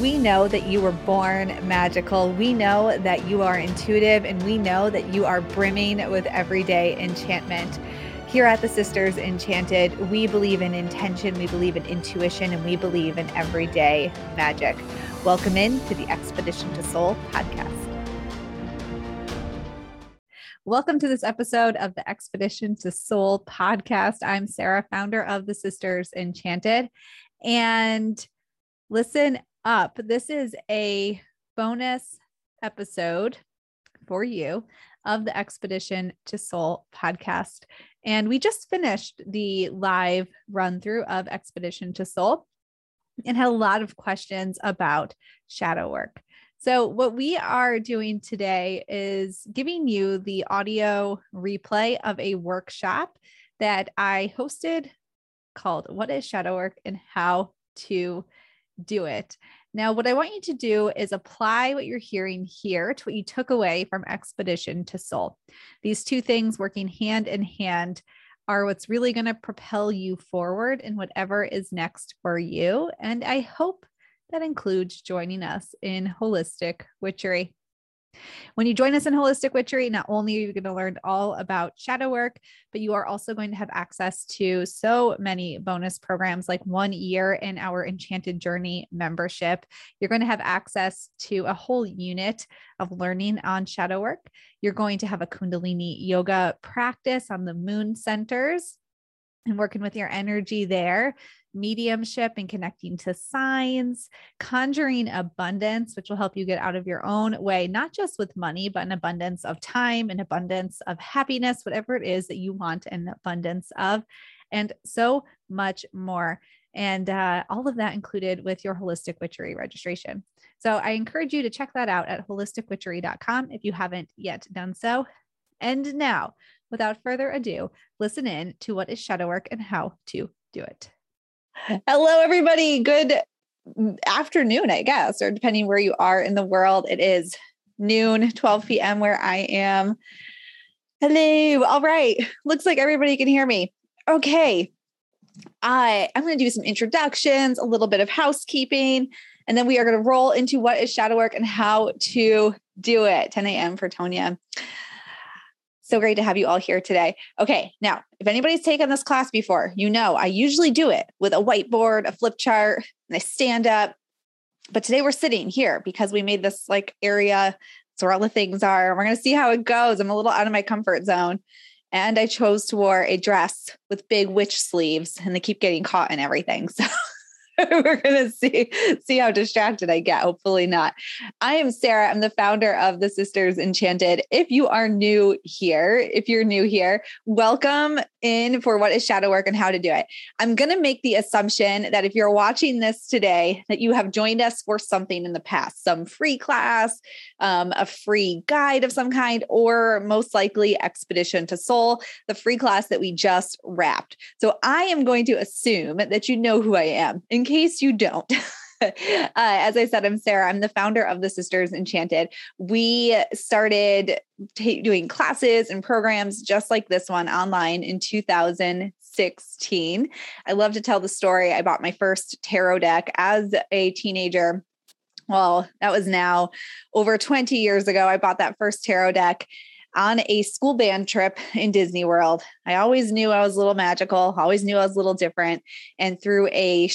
we know that you were born magical. We know that you are intuitive, and we know that you are brimming with everyday enchantment. Here at the Sisters Enchanted, we believe in intention, we believe in intuition, and we believe in everyday magic. Welcome in to the Expedition to Soul podcast. Welcome to this episode of the Expedition to Soul podcast. I'm Sara, founder of the Sisters Enchanted. And listen up. This is a bonus episode for you of the Expedition to Soul podcast. And we just finished the live run through of Expedition to Soul and had a lot of questions about shadow work. So, what we are doing today is giving you the audio replay of a workshop that I hosted called What is Shadow Work and How to Do It. Now, what I want you to do is apply what you're hearing here to what you took away from Expedition to Soul. These two things working hand in hand are what's really going to propel you forward in whatever is next for you. And I hope that includes joining us in Holistic Witchery. When you join us in Holistic Witchery, not only are you going to learn all about shadow work, but you are also going to have access to so many bonus programs like one year in our Enchanted Journey membership. You're going to have access to a whole unit of learning on shadow work. You're going to have a Kundalini yoga practice on the moon centers and working with your energy there mediumship and connecting to signs, conjuring abundance, which will help you get out of your own way, not just with money, but an abundance of time, an abundance of happiness, whatever it is that you want an abundance of, and so much more. And uh, all of that included with your holistic witchery registration. So I encourage you to check that out at holisticwitchery.com if you haven't yet done so. And now, without further ado, listen in to what is shadow work and how to do it. Hello, everybody. Good afternoon, I guess, or depending where you are in the world. It is noon, 12 p.m. where I am. Hello. All right. Looks like everybody can hear me. Okay. I I'm going to do some introductions, a little bit of housekeeping, and then we are going to roll into what is shadow work and how to do it. 10 a.m. for Tonya. So great to have you all here today. Okay, now, if anybody's taken this class before, you know I usually do it with a whiteboard, a flip chart, and I stand up. But today we're sitting here because we made this like area. That's where all the things are. We're going to see how it goes. I'm a little out of my comfort zone. And I chose to wear a dress with big witch sleeves, and they keep getting caught in everything. So we're gonna see see how distracted I get. Hopefully not. I am Sara. I'm the founder of the Sisters Enchanted. If you are new here, if you're new here, welcome in for what is shadow work and how to do it. I'm gonna make the assumption that if you're watching this today, that you have joined us for something in the past, some free class, um, a free guide of some kind, or most likely Expedition to Soul, the free class that we just wrapped. So I am going to assume that you know who I am. In case you don't. uh, as I said, I'm Sara. I'm the founder of the Sisters Enchanted. We started t- doing classes and programs just like this one online in 2016. I love to tell the story. I bought my first tarot deck as a teenager. Well, that was now over 20 years ago. I bought that first tarot deck on a school band trip in Disney World. I always knew I was a little magical, always knew I was a little different. And through a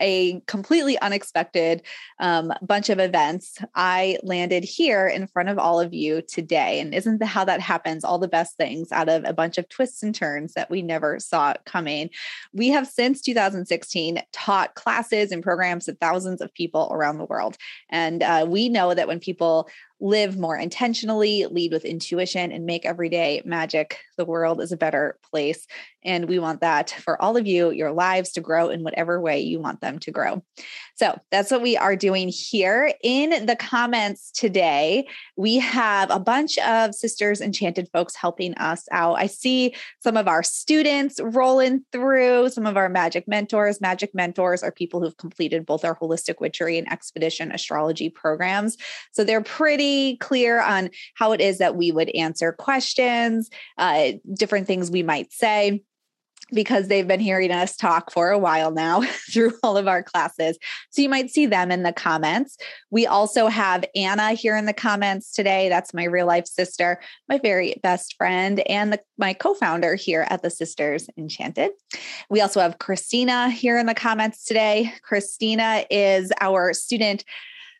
a completely unexpected um, bunch of events, I landed here in front of all of you today. And isn't how that happens? All the best things out of a bunch of twists and turns that we never saw coming. We have since 2016 taught classes and programs to thousands of people around the world. And uh, we know that when people live more intentionally, lead with intuition, and make everyday magic. The world is a better place. And we want that for all of you, your lives to grow in whatever way you want them to grow. So that's what we are doing here. In the comments today, we have a bunch of Sisters Enchanted folks helping us out. I see some of our students rolling through, some of our magic mentors. Magic mentors are people who've completed both our holistic witchery and expedition astrology programs. So they're pretty clear on how it is that we would answer questions, uh, different things we might say. because they've been hearing us talk for a while now through all of our classes. So you might see them in the comments. We also have Anna here in the comments today. That's my real life sister, my very best friend, and the, my co founder here at the Sisters Enchanted. We also have Christina here in the comments today. Christina is our student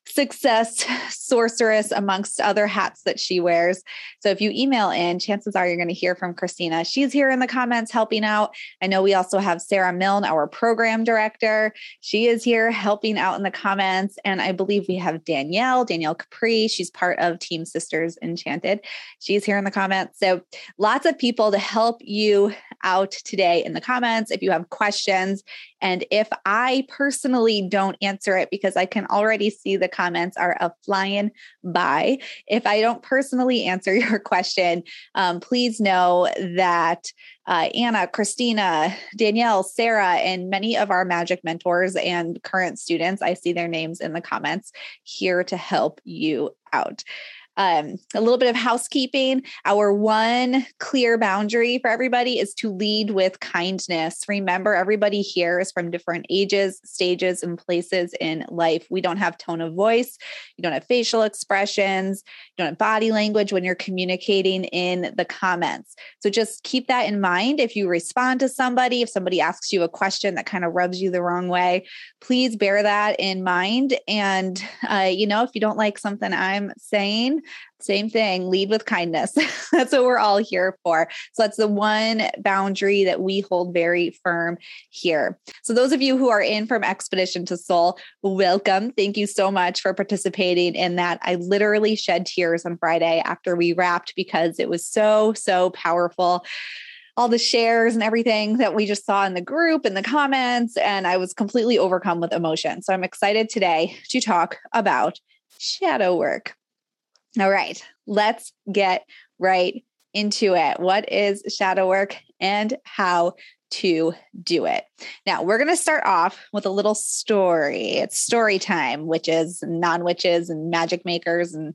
success sorceress amongst other hats that she wears. So if you email in, chances are you're going to hear from Christina. She's here in the comments helping out. I know we also have Sarah Milne, our program director. She is here helping out in the comments. And I believe we have Danielle, Danielle Capri. She's part of Team Sisters Enchanted. She's here in the comments. So lots of people to help you out today in the comments if you have questions. And if I personally don't answer it because I can already see the comments are a flying by, if I don't personally answer your question, um, please know that uh, Anna, Christina, Danielle, Sarah, and many of our magic mentors and current students, I see their names in the comments here to help you out. Um, a little bit of housekeeping. Our one clear boundary for everybody is to lead with kindness. Remember, everybody here is from different ages, stages, and places in life. We don't have tone of voice, you don't have facial expressions, you don't have body language when you're communicating in the comments. So just keep that in mind. If you respond to somebody, if somebody asks you a question that kind of rubs you the wrong way, please bear that in mind. And, uh, you know, if you don't like something I'm saying, same thing, lead with kindness. that's what we're all here for. So that's the one boundary that we hold very firm here. So, those of you who are in from Expedition to Soul, welcome. Thank you so much for participating in that. I literally shed tears on Friday after we wrapped because it was so, so powerful all the shares and everything that we just saw in the group and the comments. And I was completely overcome with emotion. So I'm excited today to talk about shadow work. All right, let's get right into it. What is shadow work and how to do it? Now, we're going to start off with a little story. It's story time, witches non witches and magic makers and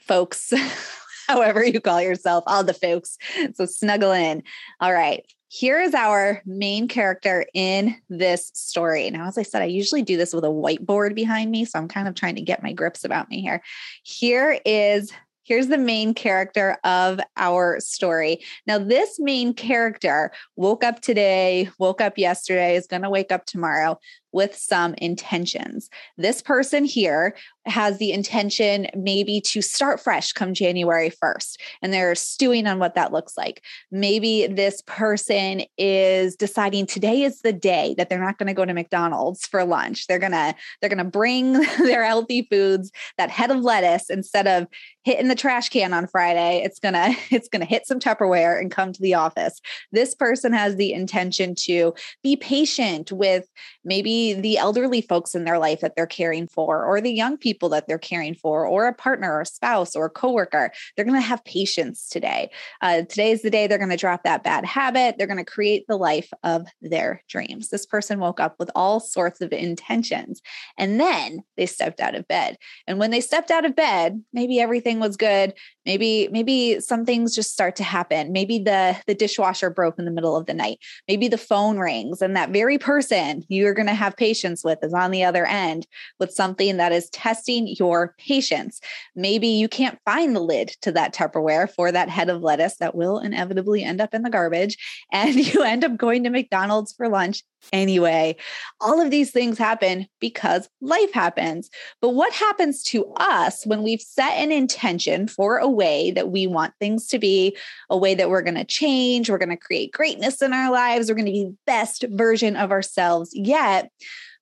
folks, however you call yourself, all the folks. So snuggle in. All right. Here is our main character in this story. Now, as I said, I usually do this with a whiteboard behind me. So I'm kind of trying to get my grips about me here. Here is Here's the main character of our story. Now, this main character woke up today, woke up yesterday, is going to wake up tomorrow with some intentions. This person here has the intention maybe to start fresh come January 1st, and they're stewing on what that looks like. Maybe this person is deciding today is the day that they're not going to go to McDonald's for lunch. They're going to they're going to bring their healthy foods, that head of lettuce instead of hitting the trash can on Friday, it's going to it's going to hit some Tupperware and come to the office. This person has the intention to be patient with maybe the elderly folks in their life that they're caring for or the young people that they're caring for or a partner or a spouse or a coworker they're going to have patience today. Uh, today is the day they're going to drop that bad habit. They're going to create the life of their dreams. This person woke up with all sorts of intentions and then they stepped out of bed. And when they stepped out of bed maybe everything was good. Maybe maybe some things just start to happen. Maybe the the dishwasher broke in the middle of the night. Maybe the phone rings and that very person you're going to have patience with is on the other end with something that is testing your patience maybe you can't find the lid to that tupperware for that head of lettuce that will inevitably end up in the garbage and you end up going to mcdonald's for lunch anyway. All of these things happen because life happens. But what happens to us when we've set an intention for a way that we want things to be, a way that we're going to change, we're going to create greatness in our lives, we're going to be the best version of ourselves yet?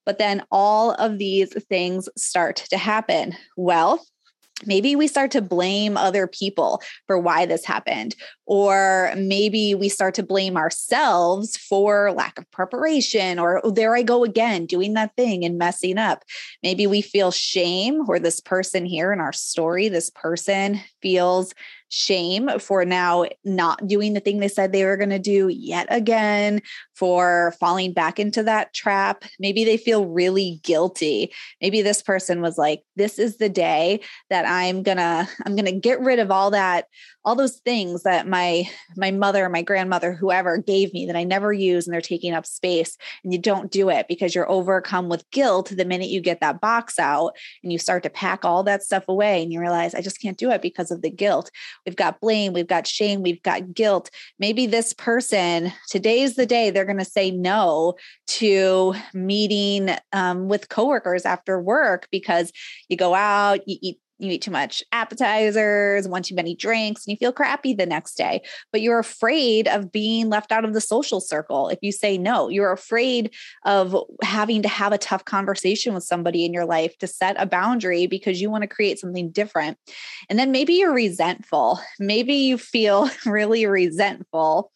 But then all of these things start to happen. Well, maybe we start to blame other people for why this happened or maybe we start to blame ourselves for lack of preparation or oh, there i go again doing that thing and messing up maybe we feel shame or this person here in our story this person feels shame for now not doing the thing they said they were going to do yet again, for falling back into that trap. Maybe they feel really guilty. Maybe this person was like, this is the day that I'm going to I'm going to get rid of all that all those things that my my mother my grandmother whoever gave me that i never use and they're taking up space and you don't do it because you're overcome with guilt the minute you get that box out and you start to pack all that stuff away and you realize i just can't do it because of the guilt. We've got blame we've got shame we've got guilt. Maybe this person today's the day they're going to say no to meeting um, with coworkers after work because you go out you eat you eat too much appetizers, one too many drinks, and you feel crappy the next day. But you're afraid of being left out of the social circle if you say no. You're afraid of having to have a tough conversation with somebody in your life to set a boundary because you want to create something different. And then maybe you're resentful. Maybe you feel really resentful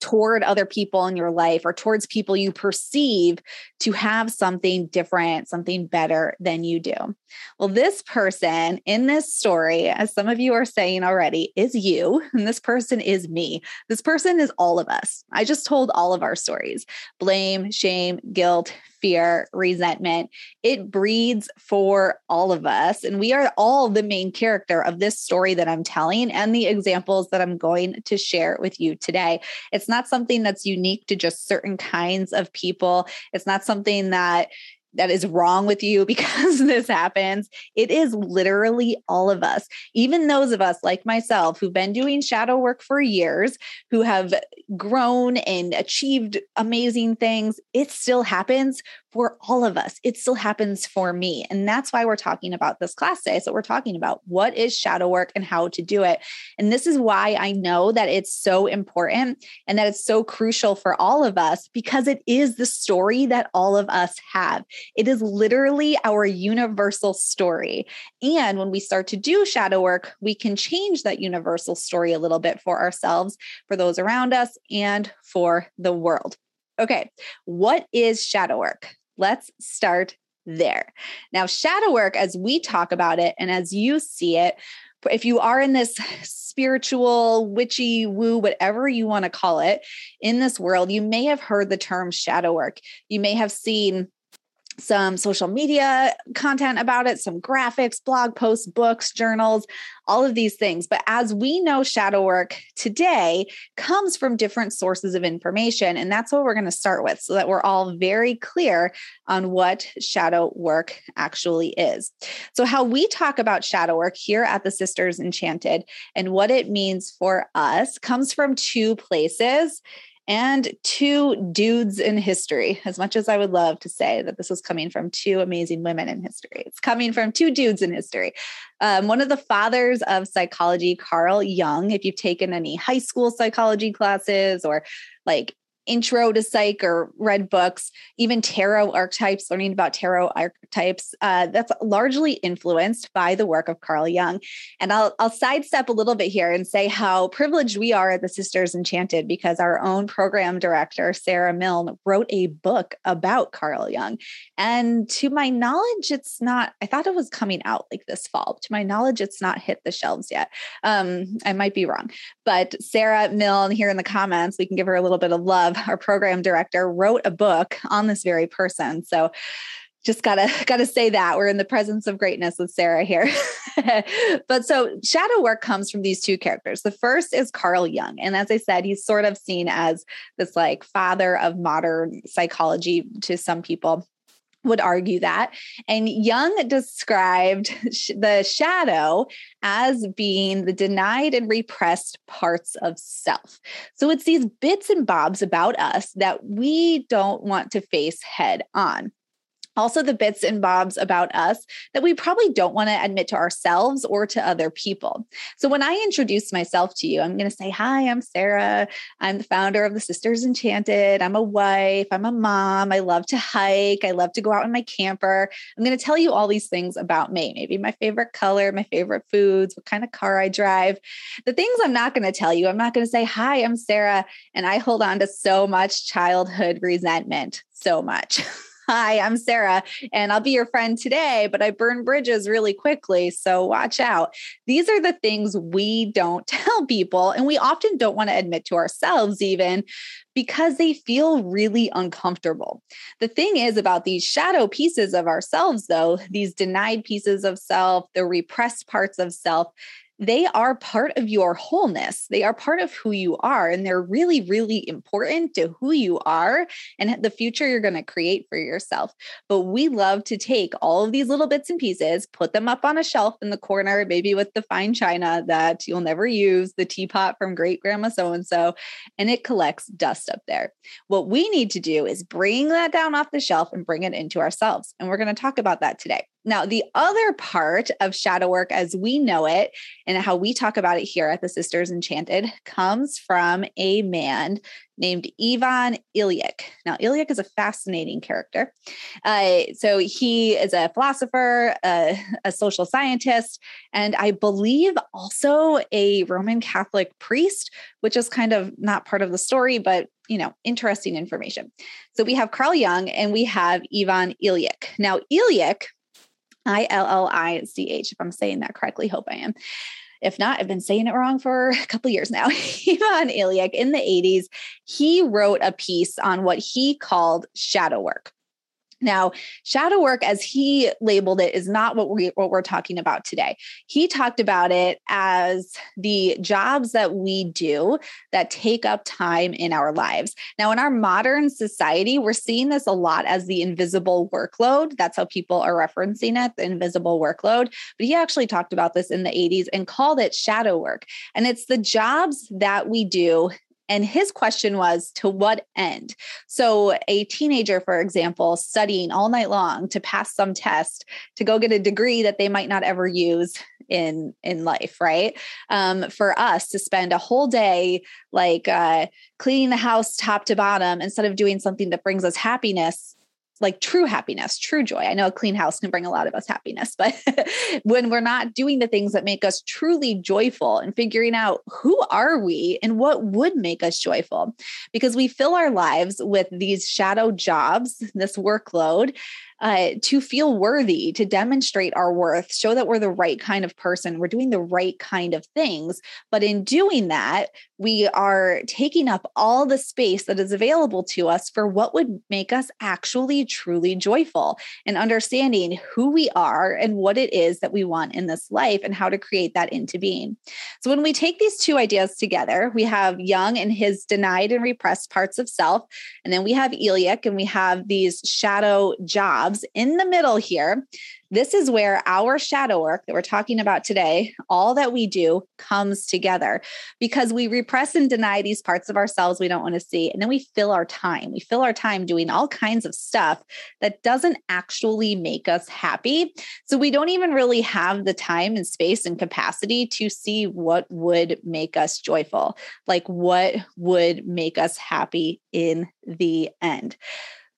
toward other people in your life or towards people you perceive to have something different, something better than you do. Well, this person in this story, as some of you are saying already, is you. And this person is me. This person is all of us. I just told all of our stories blame, shame, guilt, fear, resentment. It breeds for all of us. And we are all the main character of this story that I'm telling and the examples that I'm going to share with you today. It's not something that's unique to just certain kinds of people. It's not something that that is wrong with you because this happens. It is literally all of us, even those of us like myself who've been doing shadow work for years, who have grown and achieved amazing things. It still happens for all of us. It still happens for me. And that's why we're talking about this class today. So, we're talking about what is shadow work and how to do it. And this is why I know that it's so important and that it's so crucial for all of us because it is the story that all of us have. It is literally our universal story. And when we start to do shadow work, we can change that universal story a little bit for ourselves, for those around us, and for the world. Okay, what is shadow work? Let's start there. Now, shadow work, as we talk about it and as you see it, if you are in this spiritual, witchy, woo, whatever you want to call it, in this world, you may have heard the term shadow work. You may have seen some social media content about it, some graphics, blog posts, books, journals, all of these things. But as we know, shadow work today comes from different sources of information. And that's what we're going to start with so that we're all very clear on what shadow work actually is. So, how we talk about shadow work here at the Sisters Enchanted and what it means for us comes from two places and two dudes in history. As much as I would love to say that this was coming from two amazing women in history, it's coming from two dudes in history. Um, one of the fathers of psychology, Carl Jung, if you've taken any high school psychology classes or like intro to psych or read books, even tarot archetypes, learning about tarot archetypes, uh, that's largely influenced by the work of Carl Jung. And I'll, I'll sidestep a little bit here and say how privileged we are at the Sisters Enchanted because our own program director, Sarah Milne, wrote a book about Carl Jung. And to my knowledge, it's not, I thought it was coming out like this fall. To my knowledge, it's not hit the shelves yet. Um, I might be wrong. But Sarah Milne here in the comments, we can give her a little bit of love our program director, wrote a book on this very person. So just gotta gotta say that we're in the presence of greatness with sarah here. But so shadow work comes from these two characters. The first is carl jung. And as i said he's sort of seen as this like father of modern psychology to some people would argue that. And Jung described the shadow as being the denied and repressed parts of self. So it's these bits and bobs about us that we don't want to face head on also the bits and bobs about us that we probably don't want to admit to ourselves or to other people. So when I introduce myself to you, I'm going to say, Hi, I'm Sara. I'm the founder of the Sisters Enchanted. I'm a wife. I'm a mom. I love to hike. I love to go out in my camper. I'm going to tell you all these things about me, maybe my favorite color, my favorite foods, what kind of car I drive. The things I'm not going to tell you, I'm not going to say, Hi, I'm Sara. And I hold on to so much childhood resentment, so much. Hi, I'm Sara, and I'll be your friend today, but I burn bridges really quickly. So watch out. These are the things we don't tell people, and we often don't want to admit to ourselves, even because they feel really uncomfortable. The thing is about these shadow pieces of ourselves, though, these denied pieces of self, the repressed parts of self, they are part of your wholeness. They are part of who you are. And they're really, really important to who you are and the future you're going to create for yourself. But we love to take all of these little bits and pieces, put them up on a shelf in the corner, maybe with the fine china that you'll never use, the teapot from great grandma so and so, and it collects dust up there. What we need to do is bring that down off the shelf and bring it into ourselves. And we're going to talk about that today. Now, the other part of shadow work as we know it and how we talk about it here at the Sisters Enchanted comes from a man named Ivan Illich. Now, Illich is a fascinating character. Uh, so he is a philosopher, a social scientist, and I believe also a Roman Catholic priest, which is kind of not part of the story, but you know, interesting information. So we have Carl Jung and we have Ivan Illich. Now, Illich I L L I C H, if I'm saying that correctly. Hope I am. If not, I've been saying it wrong for a couple years now. Ivan Illich in the 80s, he wrote a piece on what he called shadow work. Now, shadow work, as he labeled it, is not what we what we're talking about today. He talked about it as the jobs that we do that take up time in our lives. Now, in our modern society, we're seeing this a lot as the invisible workload. That's how people are referencing it, the invisible workload. But he actually talked about this in the 80s and called it shadow work. And it's the jobs that we do and his question was to what end? So, a teenager, for example, studying all night long to pass some test to go get a degree that they might not ever use in in life right um, for us to spend a whole day like uh, cleaning the house top to bottom instead of doing something that brings us happiness like true happiness, true joy. I know a clean house can bring a lot of us happiness, but when we're not doing the things that make us truly joyful and figuring out who are we and what would make us joyful, because we fill our lives with these shadow jobs, this workload uh, to feel worthy, to demonstrate our worth, show that we're the right kind of person, we're doing the right kind of things. But in doing that, we are taking up all the space that is available to us for what would make us actually truly joyful and understanding who we are and what it is that we want in this life and how to create that into being. So when we take these two ideas together, we have Jung and his denied and repressed parts of self, and then we have Illich and we have these shadow jobs in the middle here this is where our shadow work that we're talking about today, all that we do comes together because we repress and deny these parts of ourselves we don't want to see. And then we fill our time. We fill our time doing all kinds of stuff that doesn't actually make us happy. So we don't even really have the time and space and capacity to see what would make us joyful, like what would make us happy in the end.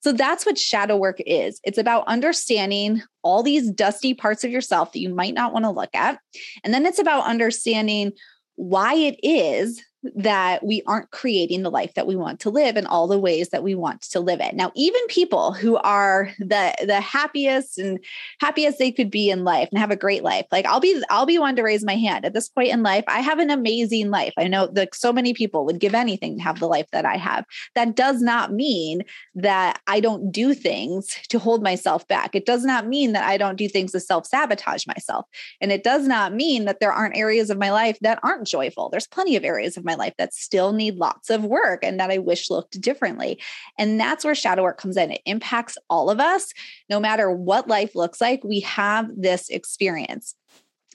So that's what shadow work is. It's about understanding all these dusty parts of yourself that you might not want to look at. And then it's about understanding why it is that we aren't creating the life that we want to live in all the ways that we want to live it. Now, even people who are the the happiest and happiest they could be in life and have a great life. Like I'll be I'll be one to raise my hand. At this point in life, I have an amazing life. I know that so many people would give anything to have the life that I have. That does not mean that I don't do things to hold myself back. It does not mean that I don't do things to self-sabotage myself. And it does not mean that there aren't areas of my life that aren't joyful. There's plenty of areas of my my life that still need lots of work and that I wish looked differently. And that's where shadow work comes in. It impacts all of us, no matter what life looks like. We have this experience.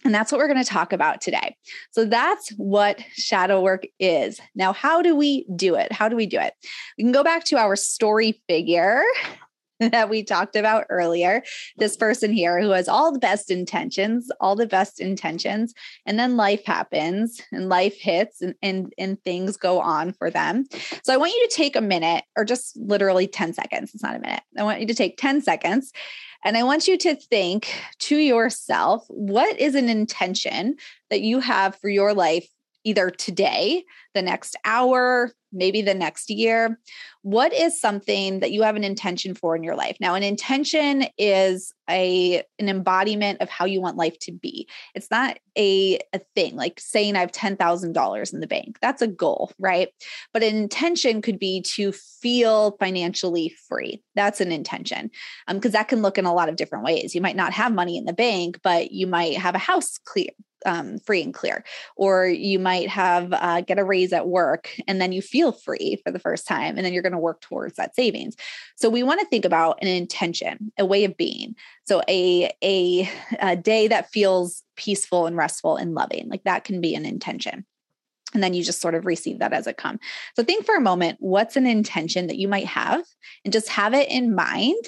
And that's what we're going to talk about today. So that's what shadow work is. Now, how do we do it? How do we do it? We can go back to our story figure that we talked about earlier. This mm-hmm. person here who has all the best intentions, all the best intentions, and then life happens and life hits and, and, and things go on for them. So I want you to take a minute or just literally 10 seconds. It's not a minute. I want you to take 10 seconds and I want you to think to yourself what is an intention that you have for your life either today, the next hour, maybe the next year. What is something that you have an intention for in your life? Now, an intention is a an embodiment of how you want life to be. It's not a, a thing like saying I have $10,000 in the bank. That's a goal, right? But an intention could be to feel financially free. That's an intention. Um, because that can look in a lot of different ways. You might not have money in the bank, but you might have a house clear um, free and clear or you might have uh, get a raise at work and then you feel free for the first time and then you're going to work towards that savings. So we want to think about an intention a way of being. So a, a a day that feels peaceful and restful and loving like that can be an intention. And then you just sort of receive that as it comes. So think for a moment, what's an intention that you might have? And just have it in mind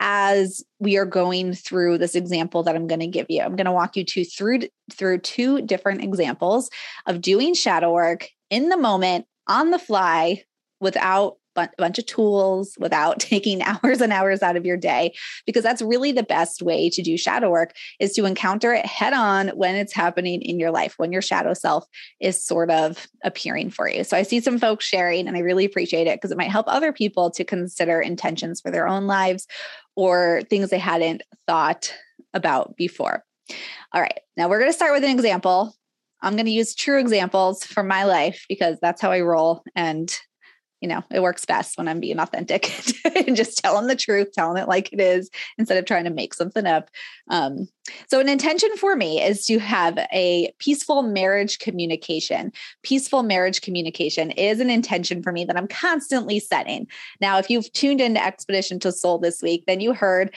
as we are going through this example that I'm going to give you. I'm going to walk you to through through two different examples of doing shadow work in the moment on the fly without bunch of tools without taking hours and hours out of your day because that's really the best way to do shadow work is to encounter it head on when it's happening in your life when your shadow self is sort of appearing for you so i see some folks sharing and i really appreciate it because it might help other people to consider intentions for their own lives or things they hadn't thought about before all right now we're going to start with an example I'm going to use true examples from my life because that's how I roll. And you know, it works best when I'm being authentic and just telling the truth, telling it like it is instead of trying to make something up. Um, so, an intention for me is to have a peaceful marriage communication. Peaceful marriage communication is an intention for me that I'm constantly setting. Now, if you've tuned into Expedition to Soul this week, then you heard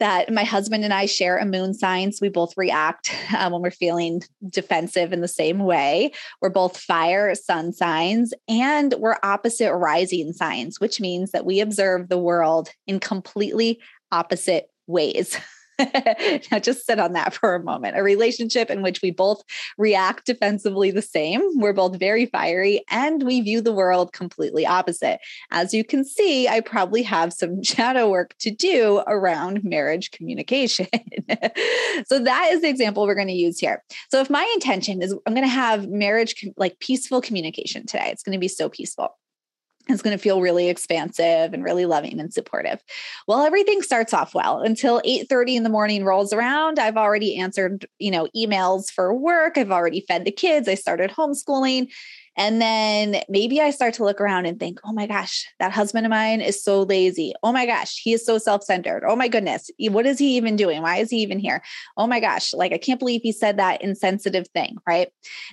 that my husband and I share a moon sign. So we both react um, when we're feeling defensive in the same way. We're both fire sun signs and we're opposite rising signs, which means that we observe the world in completely opposite ways. now, just sit on that for a moment. A relationship in which we both react defensively the same. We're both very fiery and we view the world completely opposite. As you can see, I probably have some shadow work to do around marriage communication. so, that is the example we're going to use here. So, if my intention is I'm going to have marriage like peaceful communication today, it's going to be so peaceful it's going to feel really expansive and really loving and supportive. Well, everything starts off well until 8:30 in the morning rolls around. I've already answered, you know, emails for work. I've already fed the kids. I started homeschooling and then maybe I start to look around and think, oh my gosh, that husband of mine is so lazy. Oh my gosh, he is so self centered. Oh my goodness, what is he even doing? Why is he even here? Oh my gosh, like I can't believe he said that insensitive thing, right?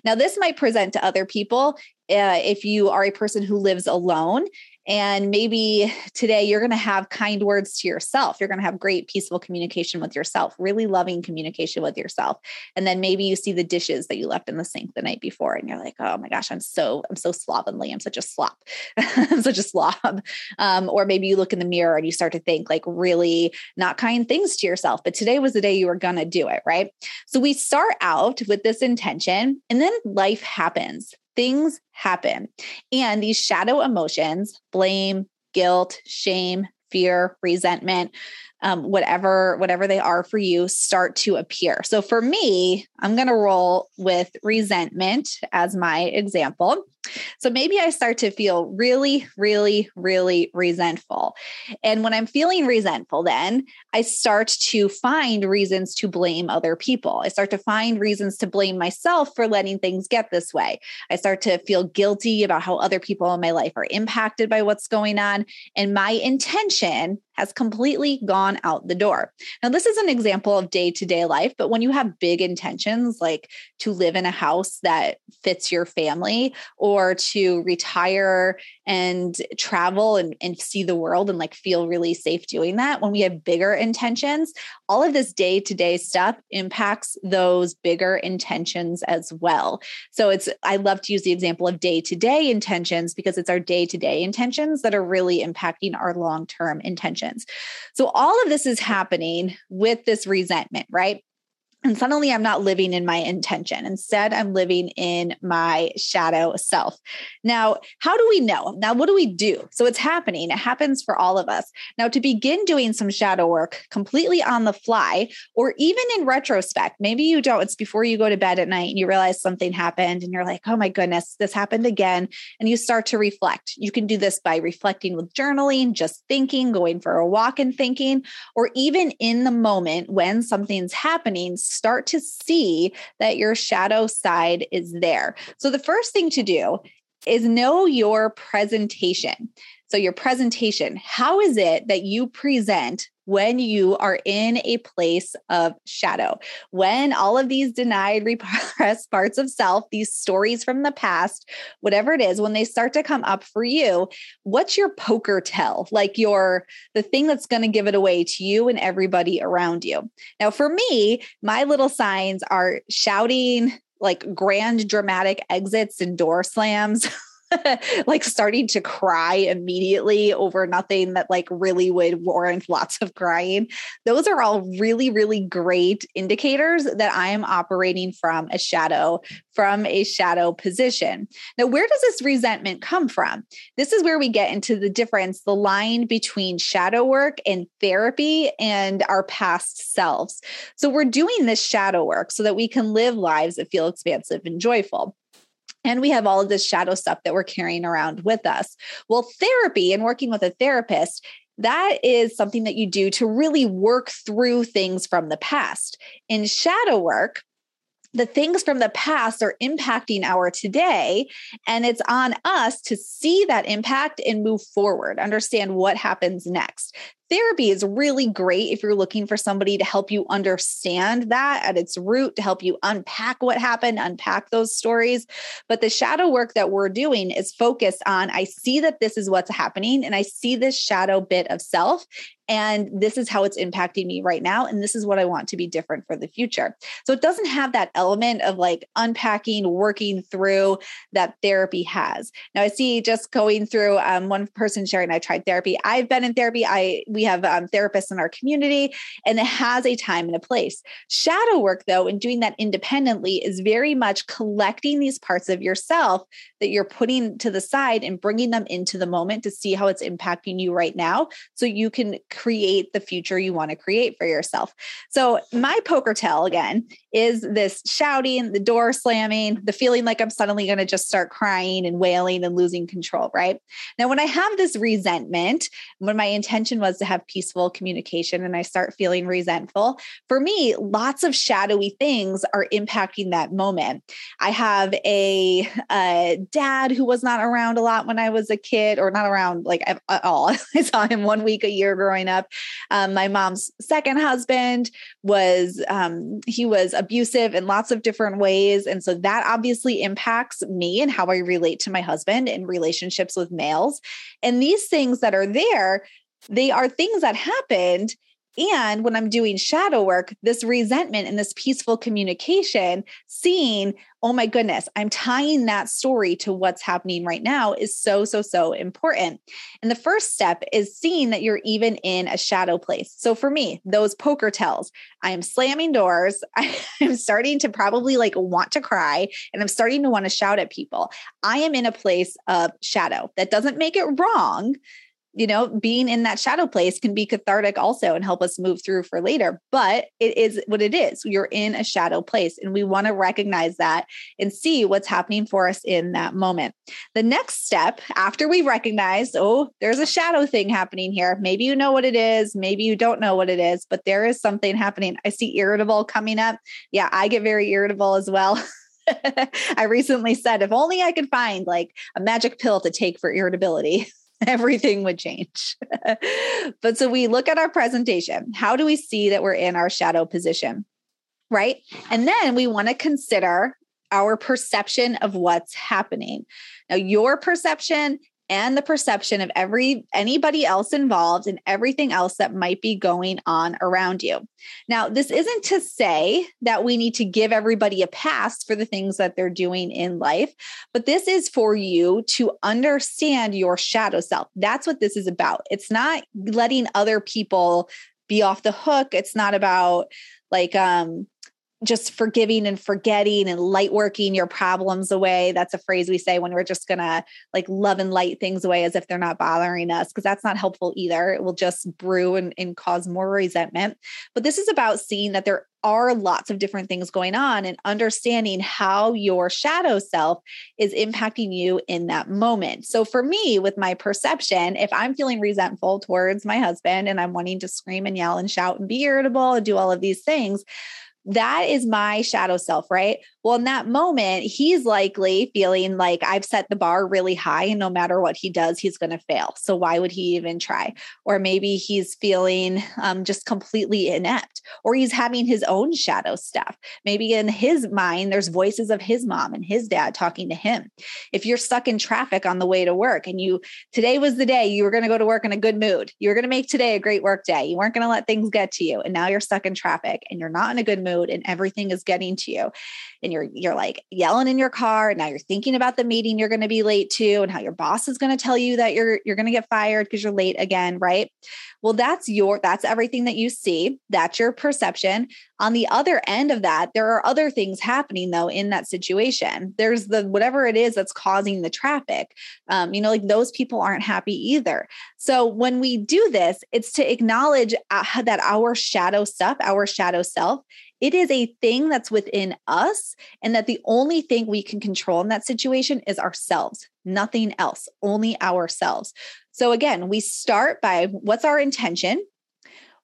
Now, this might present to other people uh, if you are a person who lives alone and maybe today you're going to have kind words to yourself. You're going to have great, peaceful communication with yourself, really loving communication with yourself. And then maybe you see the dishes that you left in the sink the night before and you're like, oh my gosh, I'm so, I'm so slovenly. I'm such a slop. I'm such a slob. Um, or maybe you look in the mirror and you start to think like really not kind things to yourself. But today was the day you were going to do it. Right. So we start out with this intention and then life happens things happen. And these shadow emotions, blame, guilt, shame, fear, resentment, um, whatever whatever they are for you start to appear so for me i'm going to roll with resentment as my example so maybe I start to feel really, really, really resentful. And when I'm feeling resentful, then I start to find reasons to blame other people. I start to find reasons to blame myself for letting things get this way. I start to feel guilty about how other people in my life are impacted by what's going on. And my intention has completely gone out the door. Now, this is an example of day to day life, but when you have big intentions like to live in a house that fits your family or to retire and travel and, and see the world and like feel really safe doing that, when we have bigger intentions, all of this day to day stuff impacts those bigger intentions as well. So it's, I love to use the example of day to day intentions because it's our day to day intentions that are really impacting our long term intentions. So all of this is happening with this resentment, right? And suddenly I'm not living in my intention. Instead, I'm living in my shadow self. Now, how do we know? Now, what do we do? So it's happening. It happens for all of us. Now, to begin doing some shadow work completely on the fly, or even in retrospect, maybe you don't, it's before you go to bed at night and you realize something happened and you're like, oh my goodness, this happened again. And you start to reflect. You can do this by reflecting with journaling, just thinking, going for a walk and thinking, or even in the moment when something's happening start to see that your shadow side is there. So, the first thing to do is know your presentation. So, your presentation, how is it that you present when you are in a place of shadow? When all of these denied, repressed parts of self, these stories from the past, whatever it is, when they start to come up for you, what's your poker tell? Like your the thing that's going to give it away to you and everybody around you. Now, for me, my little signs are shouting, like grand dramatic exits and door slams like starting to cry immediately over nothing that like really would warrant lots of crying. Those are all really, really great indicators that I am operating from a shadow, from a shadow position. Now, where does this resentment come from? This is where we get into the difference, the line between shadow work and therapy and our past selves. So, we're doing this shadow work so that we can live lives that feel expansive and joyful. And we have all of this shadow stuff that we're carrying around with us. Well, therapy and working with a therapist that is something that you do to really work through things from the past. In shadow work, the things from the past are impacting our today. And it's on us to see that impact and move forward, understand what happens next therapy is really great if you're looking for somebody to help you understand that at its root, to help you unpack what happened, unpack those stories. But the shadow work that we're doing is focused on I see that this is what's happening, and I see this shadow bit of self, and this is how it's impacting me right now. And this is what I want to be different for the future. So it doesn't have that element of like unpacking, working through that therapy has. Now I see just going through um, one person sharing, I tried therapy. I've been in therapy. I we have um, therapists in our community and it has a time and a place. Shadow work, though, and doing that independently is very much collecting these parts of yourself that you're putting to the side and bringing them into the moment to see how it's impacting you right now so you can create the future you want to create for yourself. So, my poker tell again is this shouting, the door slamming, the feeling like I'm suddenly going to just start crying and wailing and losing control, right? Now, when I have this resentment, when my intention was to have peaceful communication and I start feeling resentful, for me, lots of shadowy things are impacting that moment. I have a, a dad who was not around a lot when I was a kid, or not around like at all. I saw him one week a year growing up. Um, my mom's second husband was, um, he was abusive in lots of different ways. And so that obviously impacts me and how I relate to my husband in relationships with males. And these things that are there, they are things that happened and when I'm doing shadow work, this resentment and this peaceful communication, seeing, oh my goodness, I'm tying that story to what's happening right now is so, so, so important. And the first step is seeing that you're even in a shadow place. So for me, those poker tells, I am slamming doors. I am starting to probably like want to cry and I'm starting to want to shout at people. I am in a place of shadow. That doesn't make it wrong you know, being in that shadow place can be cathartic also and help us move through for later. But it is what it is. You're in a shadow place, and we want to recognize that and see what's happening for us in that moment. The next step after we recognize, oh, there's a shadow thing happening here. Maybe you know what it is, maybe you don't know what it is, but there is something happening. I see irritable coming up. Yeah, I get very irritable as well. I recently said, if only I could find like a magic pill to take for irritability. everything would change. but so we look at our presentation. How do we see that we're in our shadow position? Right. And then we want to consider our perception of what's happening. Now, your perception and the perception of every anybody else involved and everything else that might be going on around you. Now, this isn't to say that we need to give everybody a pass for the things that they're doing in life, but this is for you to understand your shadow self. That's what this is about. It's not letting other people be off the hook. It's not about like um just forgiving and forgetting and light working your problems away. That's a phrase we say when we're just going to like love and light things away as if they're not bothering us, because that's not helpful either. It will just brew and, and cause more resentment. But this is about seeing that there are lots of different things going on and understanding how your shadow self is impacting you in that moment. So, for me, with my perception, if I'm feeling resentful towards my husband and I'm wanting to scream and yell and shout and be irritable and do all of these things, that is my shadow self, right? Well, in that moment, he's likely feeling like I've set the bar really high and no matter what he does, he's going to fail. So why would he even try? Or maybe he's feeling um, just completely inept, or he's having his own shadow stuff. Maybe in his mind, there's voices of his mom and his dad talking to him. If you're stuck in traffic on the way to work and you, today was the day you were going to go to work in a good mood, you were going to make today a great work day. You weren't going to let things get to you. And now you're stuck in traffic and you're not in a good mood and everything is getting to you and you're you're like yelling in your car and now you're thinking about the meeting you're going to be late to and how your boss is going to tell you that you're you're going to get fired because you're late again right? Well that's your that's everything that you see. That's your perception. On the other end of that there are other things happening though in that situation. There's the whatever it is that's causing the traffic um, you know like those people aren't happy either. So when we do this it's to acknowledge uh, that our shadow stuff our shadow self it is a thing that's within us, and that the only thing we can control in that situation is ourselves, nothing else, only ourselves. So, again, we start by what's our intention?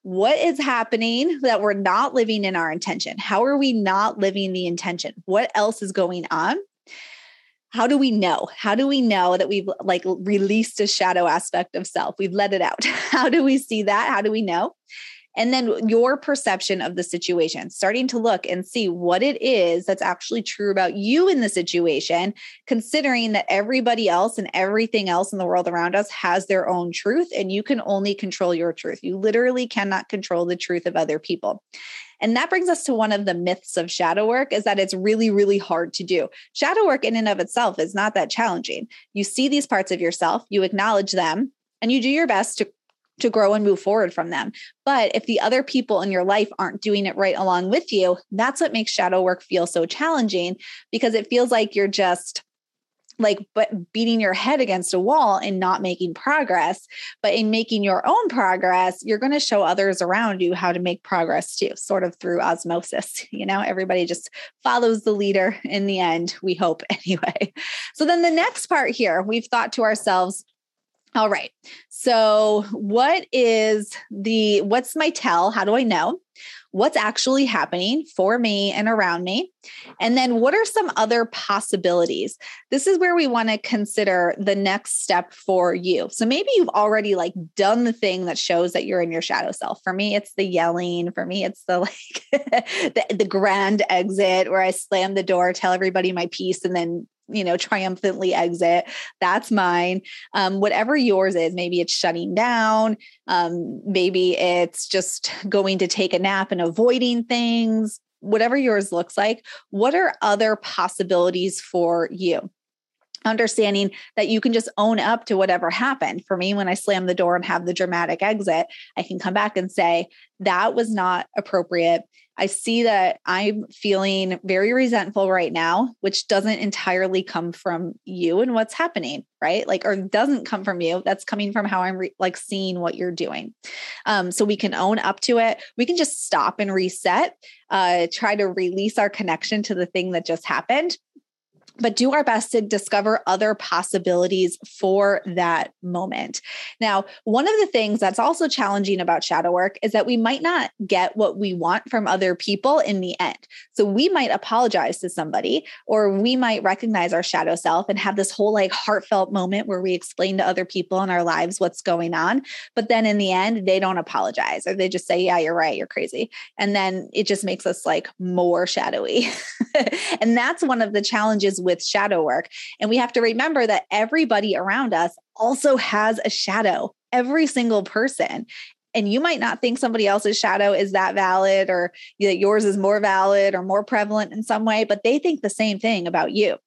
What is happening that we're not living in our intention? How are we not living the intention? What else is going on? how do we know how do we know that we've like released a shadow aspect of self we've let it out how do we see that how do we know and then your perception of the situation, starting to look and see what it is that's actually true about you in the situation, considering that everybody else and everything else in the world around us has their own truth, and you can only control your truth. You literally cannot control the truth of other people. And that brings us to one of the myths of shadow work is that it's really, really hard to do. Shadow work in and of itself is not that challenging. You see these parts of yourself, you acknowledge them, and you do your best to to grow and move forward from them. But if the other people in your life aren't doing it right along with you, that's what makes shadow work feel so challenging because it feels like you're just like but beating your head against a wall and not making progress. But in making your own progress you're going to show others around you how to make progress too sort of through osmosis you know? Everybody just follows the leader in the end we hope anyway. So then the next part here we've thought to ourselves all right. So, what is the what's my tell? How do I know? What's actually happening for me and around me? And then what are some other possibilities? This is where we want to consider the next step for you. So maybe you've already like done the thing that shows that you're in your shadow self. For me, it's the yelling. For me, it's the like the, the grand exit where I slam the door, tell everybody my piece, and then you know triumphantly exit. That's mine. Um, whatever yours is maybe it's shutting down. Um, maybe it's just going to take a nap and avoiding things. Whatever yours looks like what are other possibilities for you? Understanding that you can just own up to whatever happened. For me, when I slam the door and have the dramatic exit, I can come back and say, that was not appropriate. I see that I'm feeling very resentful right now, which doesn't entirely come from you and what's happening, right? Like, or doesn't come from you. That's coming from how I'm re- like seeing what you're doing. Um, so we can own up to it. We can just stop and reset, uh, try to release our connection to the thing that just happened but do our best to discover other possibilities for that moment. Now, one of the things that's also challenging about shadow work is that we might not get what we want from other people in the end. So we might apologize to somebody, or we might recognize our shadow self and have this whole like heartfelt moment where we explain to other people in our lives what's going on. But then in the end, they don't apologize or they just say, Yeah, you're right, you're crazy. And then it just makes us like more shadowy. and that's one of the challenges with shadow work. And we have to remember that everybody around us also has a shadow, every single person. And you might not think somebody else's shadow is that valid or that yours is more valid or more prevalent in some way, but they think the same thing about you.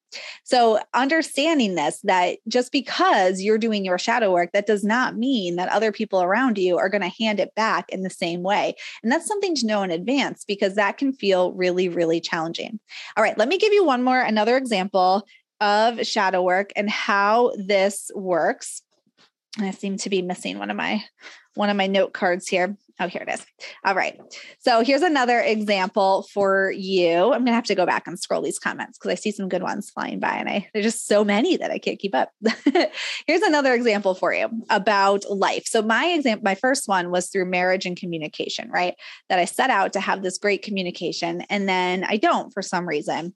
So, understanding this, that just because you're doing your shadow work, that does not mean that other people around you are going to hand it back in the same way. And that's something to know in advance because that can feel really, really challenging. All right, let me give you one more, another example of shadow work and how this works. I seem to be missing one of my one of my note cards here. Oh, here it is. All right. So here's another example for you. I'm gonna have to go back and scroll these comments because I see some good ones flying by, and I there's just so many that I can't keep up. here's another example for you about life. So my example, my first one was through marriage and communication, right? That I set out to have this great communication, and then I don't for some reason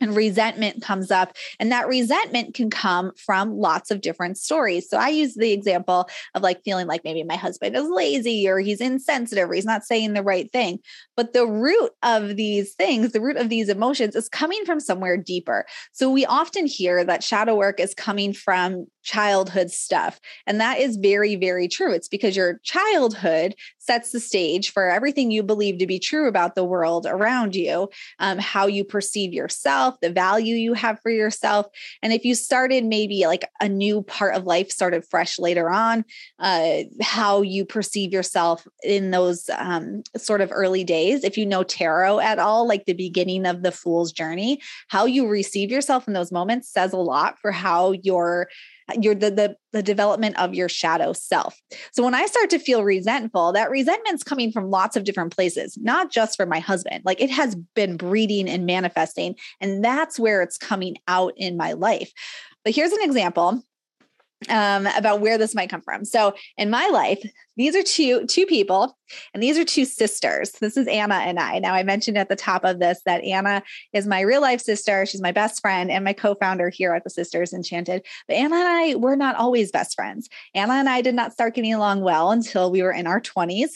and resentment comes up and that resentment can come from lots of different stories so i use the example of like feeling like maybe my husband is lazy or he's insensitive or he's not saying the right thing but the root of these things the root of these emotions is coming from somewhere deeper so we often hear that shadow work is coming from childhood stuff. And that is very, very true. It's because your childhood sets the stage for everything you believe to be true about the world around you, um, how you perceive yourself, the value you have for yourself. And if you started maybe like a new part of life started fresh later on, uh, how you perceive yourself in those um, sort of early days, if you know tarot at all, like the beginning of the fool's journey, how you receive yourself in those moments says a lot for how your your the, the the development of your shadow self. So when I start to feel resentful, that resentment's coming from lots of different places, not just for my husband. Like it has been breeding and manifesting, and that's where it's coming out in my life. But here's an example um, about where this might come from. So in my life, these are two two people, and these are two sisters. This is Anna and I. Now I mentioned at the top of this that Anna is my real life sister. She's my best friend and my co-founder here at the Sisters Enchanted. But Anna and I were not always best friends. Anna and I did not start getting along well until we were in our 20s.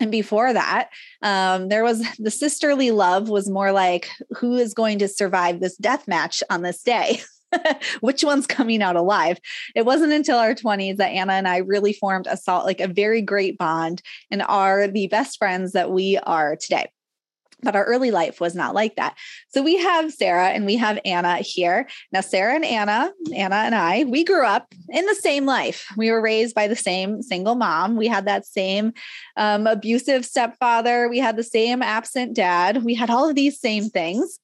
And before that, um, there was the sisterly love was more like who is going to survive this death match on this day. which one's coming out alive. It wasn't until our 20s that Anna and I really formed a salt, like a very great bond and are the best friends that we are today. But our early life was not like that. So we have Sara and we have Anna here. Now, Sara and Anna, Anna and I, we grew up in the same life. We were raised by the same single mom. We had that same um, abusive stepfather. We had the same absent dad. We had all of these same things.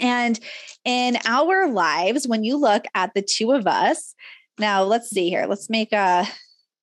And in our lives, when you look at the two of us, now let's see here. Let's make a uh,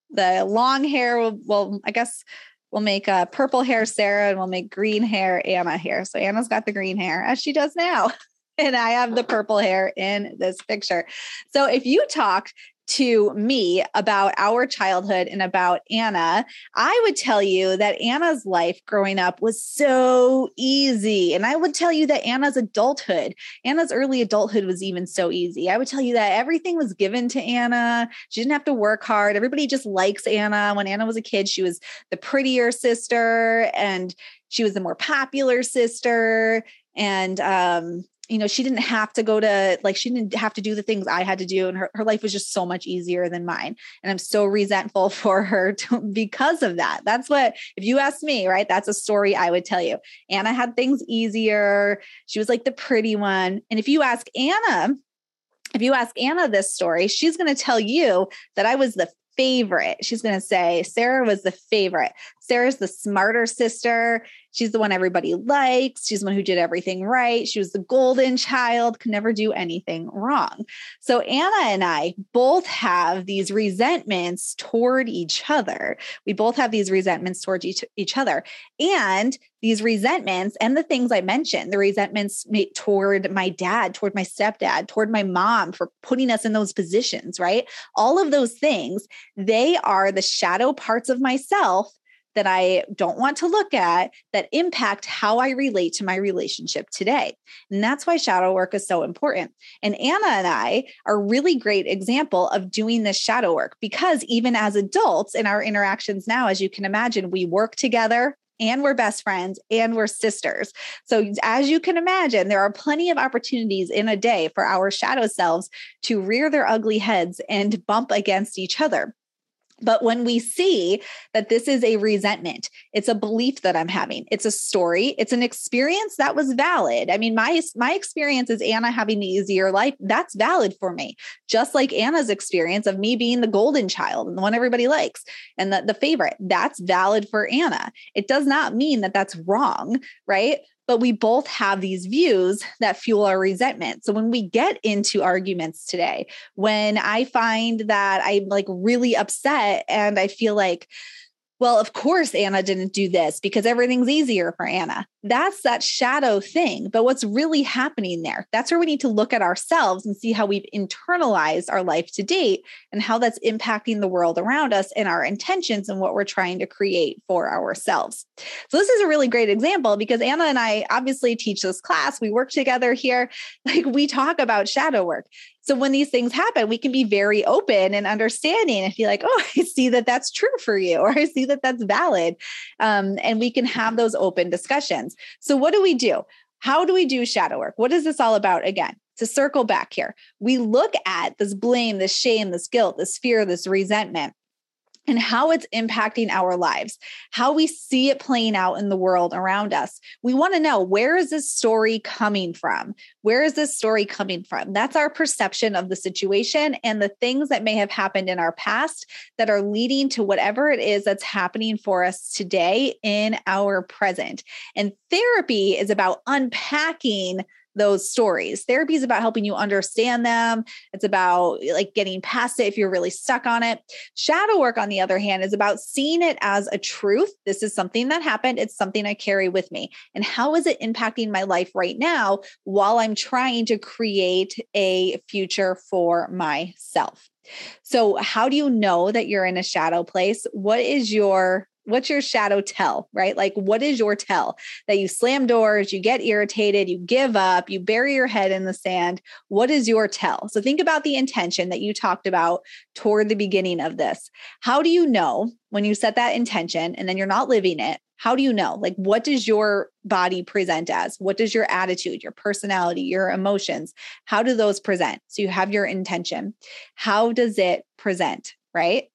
the long hair. Well, well I guess we'll make a uh, purple hair Sara and we'll make green hair Anna here. So Anna's got the green hair as she does now. And I have the purple hair in this picture. So if you talk to me about our childhood and about Anna, I would tell you that Anna's life growing up was so easy. And I would tell you that Anna's adulthood, Anna's early adulthood was even so easy. I would tell you that everything was given to Anna. She didn't have to work hard. Everybody just likes Anna. When Anna was a kid, she was the prettier sister and she was the more popular sister. And um, you know, she didn't have to go to like she didn't have to do the things I had to do, and her, her life was just so much easier than mine. And I'm so resentful for her to, because of that. That's what if you ask me, right? That's a story I would tell you. Anna had things easier. She was like the pretty one. And if you ask Anna, if you ask Anna this story, she's going to tell you that I was the favorite. She's going to say Sara was the favorite. Sara's the smarter sister. She's the one everybody likes. She's the one who did everything right. She was the golden child, could never do anything wrong. So Anna and I both have these resentments toward each other. We both have these resentments toward each, each other. And these resentments and the things I mentioned, the resentments toward my dad, toward my stepdad, toward my mom for putting us in those positions, right? All of those things, they are the shadow parts of myself that I don't want to look at that impact how I relate to my relationship today. And that's why shadow work is so important. And Anna and I are really great example of doing this shadow work because even as adults in our interactions now, as you can imagine, we work together, and we're best friends and we're sisters. So, as you can imagine, there are plenty of opportunities in a day for our shadow selves to rear their ugly heads and bump against each other. But when we see that this is a resentment, it's a belief that I'm having, it's a story, it's an experience that was valid. I mean, my my experience is Anna having the easier life. That's valid for me. Just like Anna's experience of me being the golden child and the one everybody likes and the, the favorite. That's valid for Anna. It does not mean that that's wrong, right? But we both have these views that fuel our resentment. So when we get into arguments today, when I find that I'm like really upset and I feel like, well, of course, Anna didn't do this because everything's easier for Anna. That's that shadow thing. But what's really happening there? That's where we need to look at ourselves and see how we've internalized our life to date and how that's impacting the world around us and our intentions and what we're trying to create for ourselves. So, this is a really great example because Anna and I obviously teach this class. We work together here. Like, we talk about shadow work. So when these things happen, we can be very open and understanding and feel like, oh, I see that that's true for you, or I see that that's valid. Um, and we can have those open discussions. So, what do we do? How do we do shadow work? What is this all about again? To circle back here, we look at this blame, this shame, this guilt, this fear, this resentment and how it's impacting our lives, how we see it playing out in the world around us. We want to know where is this story coming from? Where is this story coming from? That's our perception of the situation and the things that may have happened in our past that are leading to whatever it is that's happening for us today in our present. And therapy is about unpacking those stories. Therapy is about helping you understand them. It's about like getting past it if you're really stuck on it. Shadow work, on the other hand, is about seeing it as a truth. This is something that happened. It's something I carry with me. And how is it impacting my life right now while I'm trying to create a future for myself? So, how do you know that you're in a shadow place? What is your what's your shadow tell, right? Like, what is your tell that you slam doors, you get irritated, you give up, you bury your head in the sand? What is your tell? So, think about the intention that you talked about toward the beginning of this. How do you know when you set that intention and then you're not living it? How do you know? Like, what does your body present as? What does your attitude, your personality, your emotions, how do those present? So, you have your intention. How does it present, right?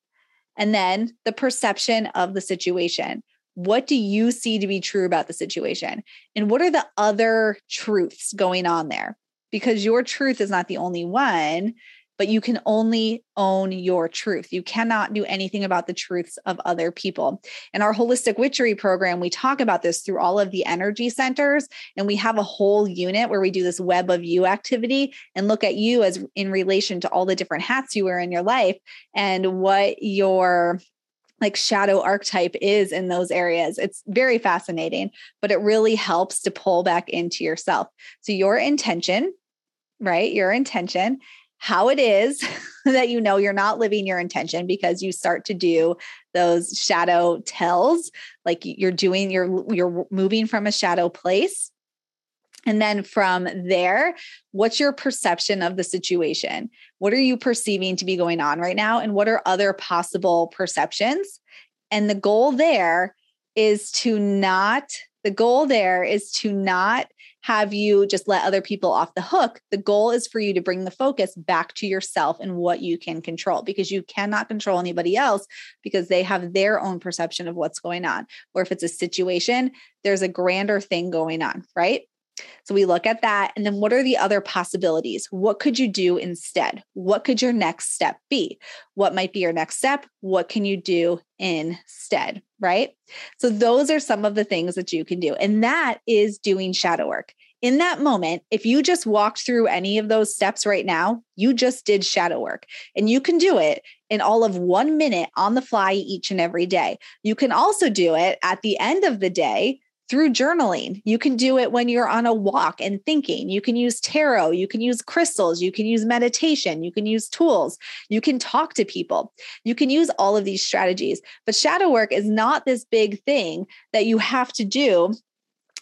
And then the perception of the situation. What do you see to be true about the situation? And what are the other truths going on there? Because your truth is not the only one but you can only own your truth. You cannot do anything about the truths of other people. In our holistic witchery program, we talk about this through all of the energy centers, and we have a whole unit where we do this web of you activity and look at you as in relation to all the different hats you wear in your life and what your like shadow archetype is in those areas. It's very fascinating, but it really helps to pull back into yourself. So, your intention, right? Your intention how it is that you know you're not living your intention because you start to do those shadow tells like you're doing you're you're moving from a shadow place. And then from there what's your perception of the situation? What are you perceiving to be going on right now? And what are other possible perceptions? And the goal there is to not the goal there is to not have you just let other people off the hook. The goal is for you to bring the focus back to yourself and what you can control because you cannot control anybody else because they have their own perception of what's going on. Or if it's a situation, there's a grander thing going on, right? So we look at that. And then what are the other possibilities? What could you do instead? What could your next step be? What might be your next step? What can you do instead? Right. So those are some of the things that you can do. And that is doing shadow work. In that moment, if you just walked through any of those steps right now, you just did shadow work and you can do it in all of one minute on the fly each and every day. You can also do it at the end of the day through journaling. You can do it when you're on a walk and thinking. You can use tarot, you can use crystals, you can use meditation, you can use tools, you can talk to people. You can use all of these strategies. But shadow work is not this big thing that you have to do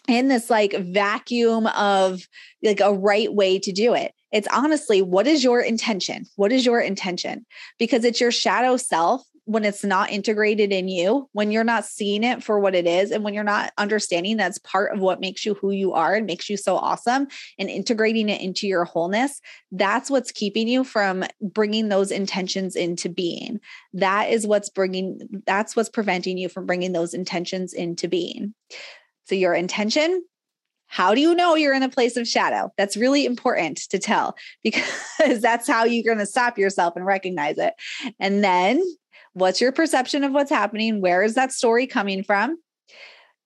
in this like vacuum of like a right way to do it. It's honestly, what is your intention? What is your intention? Because it's your shadow self when it's not integrated in you, when you're not seeing it for what it is, and when you're not understanding that's part of what makes you who you are and makes you so awesome and integrating it into your wholeness, that's what's keeping you from bringing those intentions into being. That is what's bringing, that's what's preventing you from bringing those intentions into being. So, your intention how do you know you're in a place of shadow? That's really important to tell because that's how you're going to stop yourself and recognize it. And then what's your perception of what's happening? Where is that story coming from?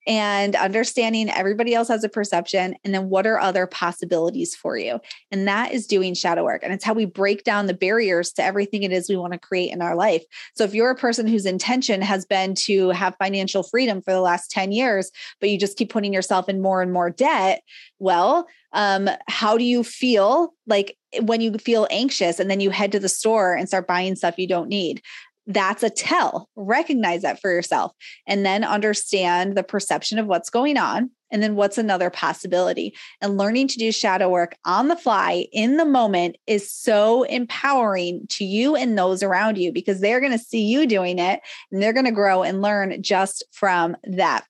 and understanding everybody else has a perception and then what are other possibilities for you and that is doing shadow work and it's how we break down the barriers to everything it is we want to create in our life so if you're a person whose intention has been to have financial freedom for the last 10 years but you just keep putting yourself in more and more debt well um, how do you feel like when you feel anxious and then you head to the store and start buying stuff you don't need that's a tell. Recognize that for yourself and then understand the perception of what's going on. And then what's another possibility? And learning to do shadow work on the fly in the moment is so empowering to you and those around you because they're going to see you doing it and they're going to grow and learn just from that.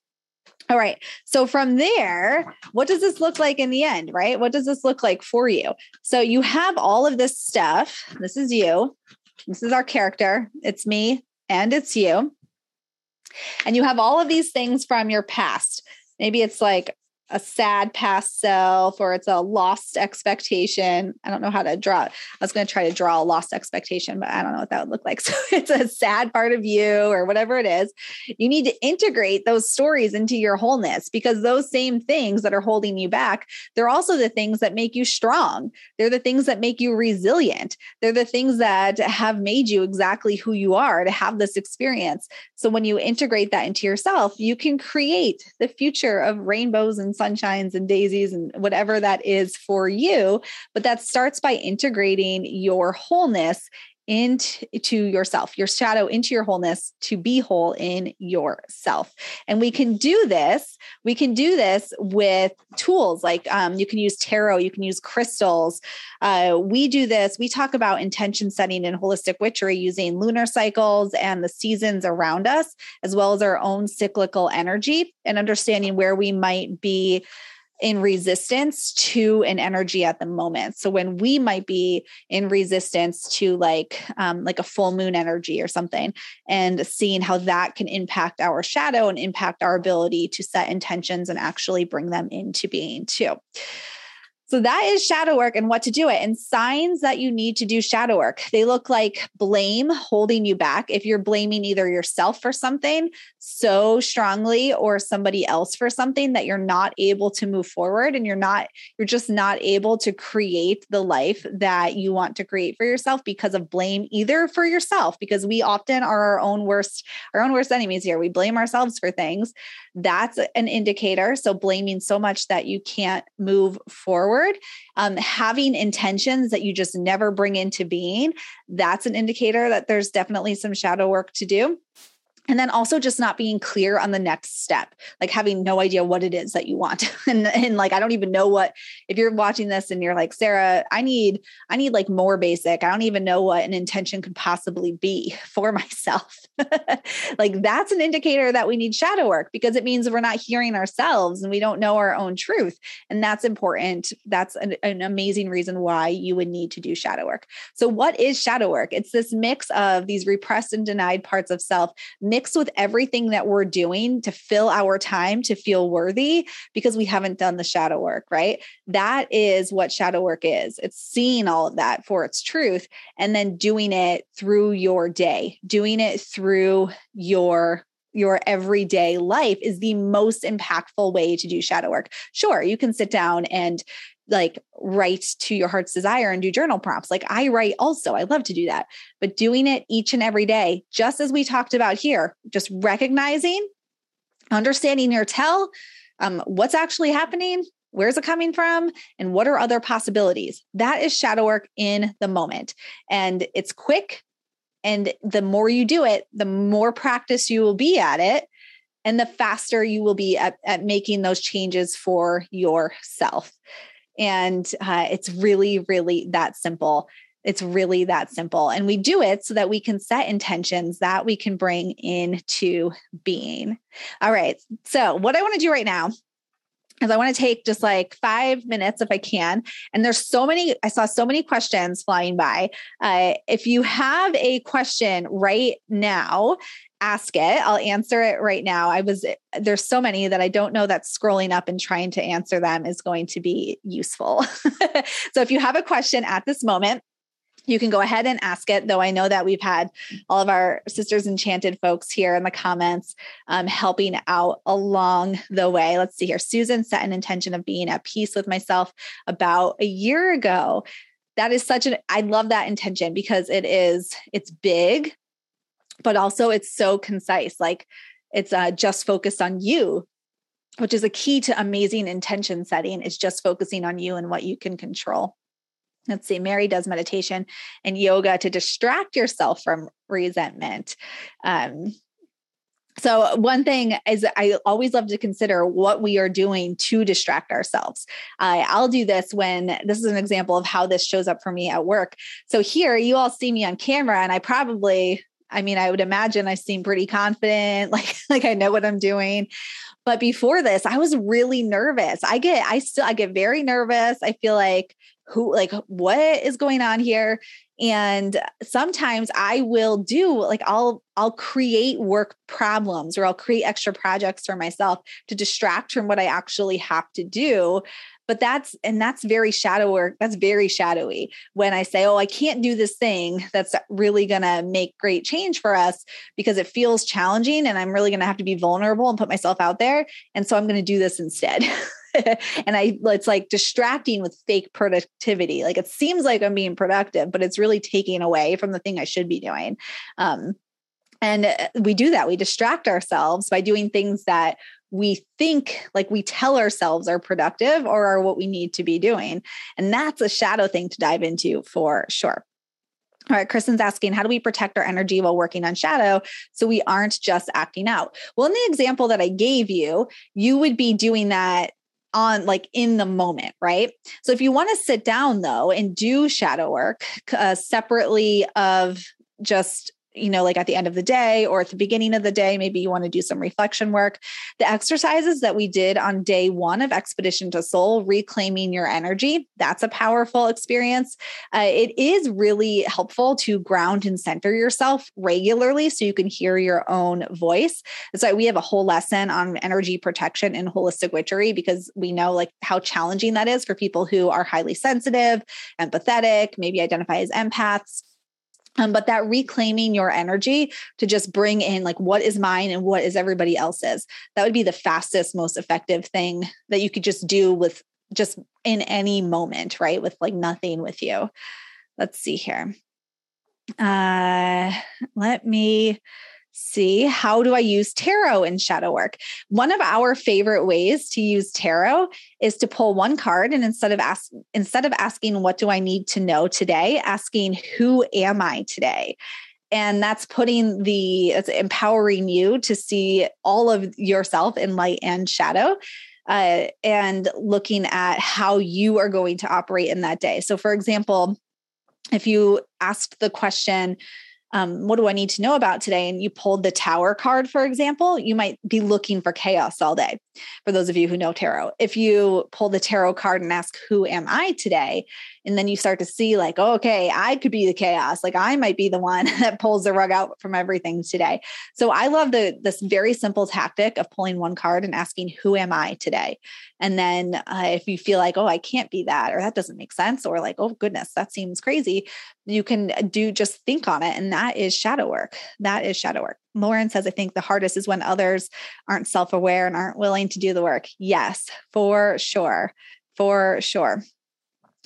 All right. So from there, what does this look like in the end, right? What does this look like for you? So you have all of this stuff. This is you. This is our character. It's me and it's you. And you have all of these things from your past. Maybe it's like a sad past self or it's a lost expectation. I don't know how to draw. I was going to try to draw a lost expectation, but I don't know what that would look like. So it's a sad part of you or whatever it is. You need to integrate those stories into your wholeness because those same things that are holding you back, they're also the things that make you strong. They're the things that make you resilient. They're the things that have made you exactly who you are to have this experience. So when you integrate that into yourself, you can create the future of rainbows and sunshines and daisies and whatever that is for you. But that starts by integrating your wholeness into yourself, your shadow into your wholeness to be whole in yourself. And we can do this. We can do this with tools like um, you can use tarot, you can use crystals. Uh, we do this. We talk about intention setting and holistic witchery using lunar cycles and the seasons around us, as well as our own cyclical energy and understanding where we might be in resistance to an energy at the moment so when we might be in resistance to like um, like a full moon energy or something and seeing how that can impact our shadow and impact our ability to set intentions and actually bring them into being too so that is shadow work and what to do it. And signs that you need to do shadow work. They look like blame holding you back. If you're blaming either yourself for something so strongly or somebody else for something that you're not able to move forward and you're not, you're just not able to create the life that you want to create for yourself because of blame, either for yourself, because we often are our own worst, our own worst enemies here. We blame ourselves for things. That's an indicator. So blaming so much that you can't move forward um, having intentions that you just never bring into being, that's an indicator that there's definitely some shadow work to do and then also just not being clear on the next step like having no idea what it is that you want. And, and like i don't even know what if you're watching this and you're like sara i need i need like more basic. I don't even know what an intention could possibly be for myself. Like that's an indicator that we need shadow work because it means we're not hearing ourselves and we don't know our own truth. And that's important. That's an, an amazing reason why you would need to do shadow work. So what is shadow work? It's this mix of these repressed and denied parts of self mixed with everything that we're doing to fill our time to feel worthy because we haven't done the shadow work, right? That is what shadow work is. It's seeing all of that for its truth and then doing it through your day, doing it through your your everyday life is the most impactful way to do shadow work. Sure, you can sit down and like write to your heart's desire and do journal prompts. Like I write also. I love to do that. But doing it each and every day, just as we talked about here, just recognizing, understanding your tell, um, what's actually happening, where's it coming from, and what are other possibilities. That is shadow work in the moment. And it's quick. And the more you do it, the more practice you will be at it and the faster you will be at, at making those changes for yourself. And uh, it's really, really that simple. It's really that simple. And we do it so that we can set intentions that we can bring into being. All right. So, what I want to do right now is I want to take just like five minutes if I can. And there's so many, I saw so many questions flying by. Uh, if you have a question right now, ask it. I'll answer it right now. I was, there's so many that I don't know that scrolling up and trying to answer them is going to be useful. so if you have a question at this moment, you can go ahead and ask it, though I know that we've had all of our Sisters Enchanted folks here in the comments um, helping out along the way. Let's see here. Susan set an intention of being at peace with myself about a year ago. That is such an, I love that intention because it is, it's big, but also it's so concise. Like it's uh, just focused on you, which is a key to amazing intention setting, is just focusing on you and what you can control let's see, Mary does meditation and yoga to distract yourself from resentment. Um, so, one thing is, I always love to consider what we are doing to distract ourselves. Uh, I'll do this when this is an example of how this shows up for me at work. So, here you all see me on camera, and I probably, I mean, I would imagine I seem pretty confident, like like I know what I'm doing. But before this, I was really nervous. I get, I still, I get very nervous. I feel like who like what is going on here? And sometimes i will do like i'll i'll create work problems or i'll create extra projects for myself to distract from what i actually have to do. But that's and that's very shadow work that's very shadowy. When i say oh i can't do this thing that's really going to make great change for us because it feels challenging and i'm really going to have to be vulnerable and put myself out there and so i'm going to do this instead and I it's like distracting with fake productivity. Like it seems like I'm being productive, but it's really taking away from the thing I should be doing. Um, and uh, we do that. We distract ourselves by doing things that we think like we tell ourselves are productive or are what we need to be doing. And that's a shadow thing to dive into for sure. All right, Kristen's asking, how do we protect our energy while working on shadow so we aren't just acting out? Well, in the example that I gave you, you would be doing that on like in the moment, right? So if you want to sit down though and do shadow work uh, separately of just you know, like at the end of the day or at the beginning of the day, maybe you want to do some reflection work. The exercises that we did on day one of Expedition to Soul, reclaiming your energy, that's a powerful experience. Uh, it is really helpful to ground and center yourself regularly so you can hear your own voice. So we have a whole lesson on energy protection and holistic witchery because we know like how challenging that is for people who are highly sensitive, empathetic, maybe identify as empaths um, but that reclaiming your energy to just bring in like what is mine and what is everybody else's that would be the fastest most effective thing that you could just do with just in any moment right with like nothing with you. Let's see here. Uh let me see how do I use tarot in shadow work? One of our favorite ways to use tarot is to pull one card and instead of ask instead of asking what do I need to know today, asking who am I today? And that's putting the it's empowering you to see all of yourself in light and shadow. Uh, and looking at how you are going to operate in that day. So, for example, if you asked the question, um, what do I need to know about today? And you pulled the tower card, for example, you might be looking for chaos all day. For those of you who know tarot, if you pull the tarot card and ask, Who am I today? And then you start to see, like, oh, okay, I could be the chaos. Like, I might be the one that pulls the rug out from everything today. So I love the this very simple tactic of pulling one card and asking, Who am I today? And then uh, if you feel like, oh, I can't be that, or that doesn't make sense, or like, oh, goodness, that seems crazy, you can do just think on it. And that is shadow work. That is shadow work. Lauren says, I think the hardest is when others aren't self aware and aren't willing to do the work. Yes, for sure. For sure.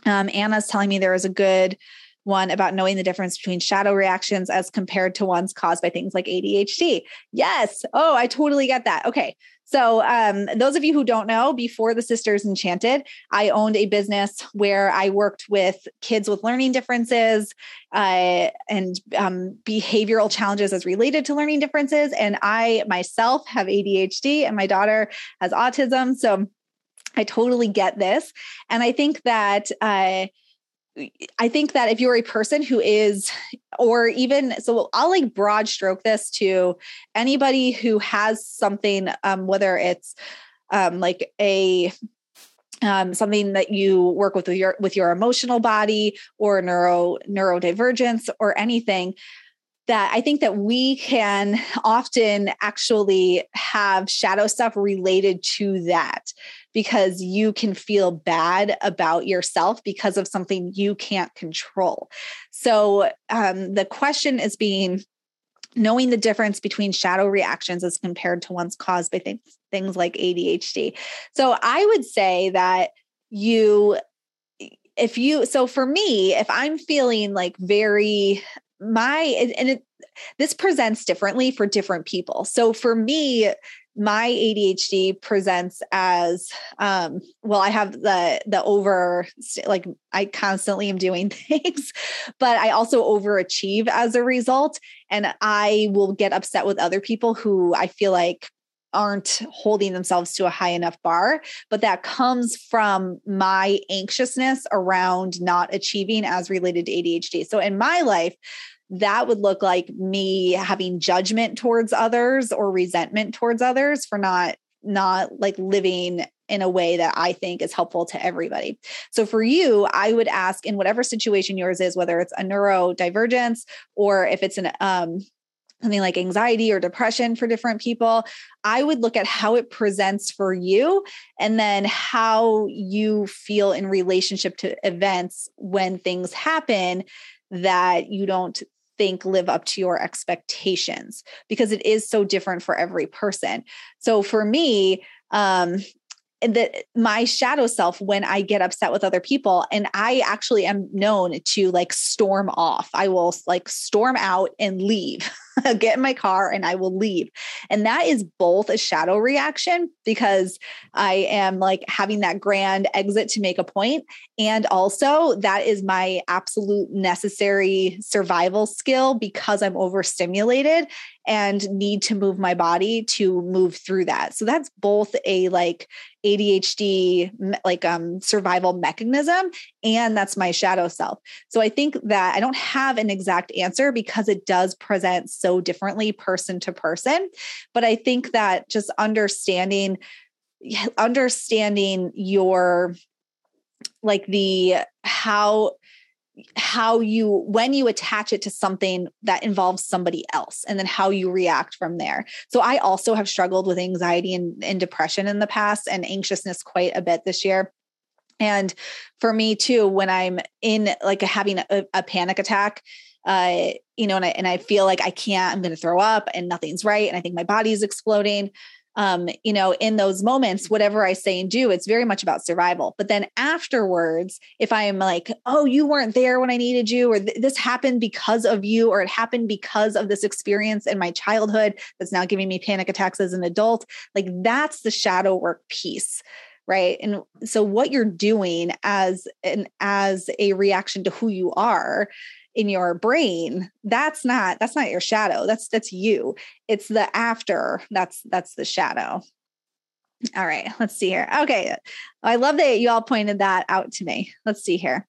Um, Anna's telling me there is a good one about knowing the difference between shadow reactions as compared to ones caused by things like ADHD. Yes. Oh, I totally get that. Okay. So, um, those of you who don't know, before the Sisters Enchanted, I owned a business where I worked with kids with learning differences uh, and um, behavioral challenges as related to learning differences. And I myself have ADHD, and my daughter has autism. So, I totally get this. And I think that. Uh, I think that if you're a person who is, or even, so I'll like broad stroke this to anybody who has something, um, whether it's um, like a um, something that you work with, with your with your emotional body or neuro neurodivergence or anything that I think that we can often actually have shadow stuff related to that because you can feel bad about yourself because of something you can't control. So um, the question is being knowing the difference between shadow reactions as compared to ones caused by things, things like ADHD. So I would say that you if you so for me if i'm feeling like very my and it this presents differently for different people. So for me my adhd presents as um well i have the the over like i constantly am doing things but i also overachieve as a result. And i will get upset with other people who i feel like aren't holding themselves to a high enough bar, but that comes from my anxiousness around not achieving as related to ADHD. So in my life, that would look like me having judgment towards others or resentment towards others for not not like living in a way that I think is helpful to everybody. So for you, I would ask in whatever situation yours is, whether it's a neurodivergence or if it's an um, something like anxiety or depression for different people, I would look at how it presents for you and then how you feel in relationship to events when things happen that you don't think live up to your expectations because it is so different for every person. So for me, um, that my shadow self when I get upset with other people. And I actually am known to like storm off. I will like storm out and leave. get in my car and I will leave. And that is both a shadow reaction because I am like having that grand exit to make a point, And also, that is my absolute necessary survival skill because I'm overstimulated and need to move my body to move through that. So that's both a like ADHD like um survival mechanism and that's my shadow self. So I think that I don't have an exact answer because it does present so differently person to person, but I think that just understanding understanding your like the how how you when you attach it to something that involves somebody else and then how you react from there. So i also have struggled with anxiety and, and depression in the past and anxiousness quite a bit this year. And for me too when i'm in like having a, a panic attack uh you know and i and i feel like i can't i'm going to throw up and nothing's right and i think my body's exploding um, you know, in those moments, whatever I say and do, it's very much about survival. But then afterwards, if I am like, oh, you weren't there when I needed you, or this happened because of you, or it happened because of this experience in my childhood that's now giving me panic attacks as an adult, like that's the shadow work piece right and so what you're doing as an as a reaction to who you are in your brain that's not that's not your shadow that's that's you. It's the after that's that's the shadow. All right let's see here. Okay i love that you all pointed that out to me. Let's see here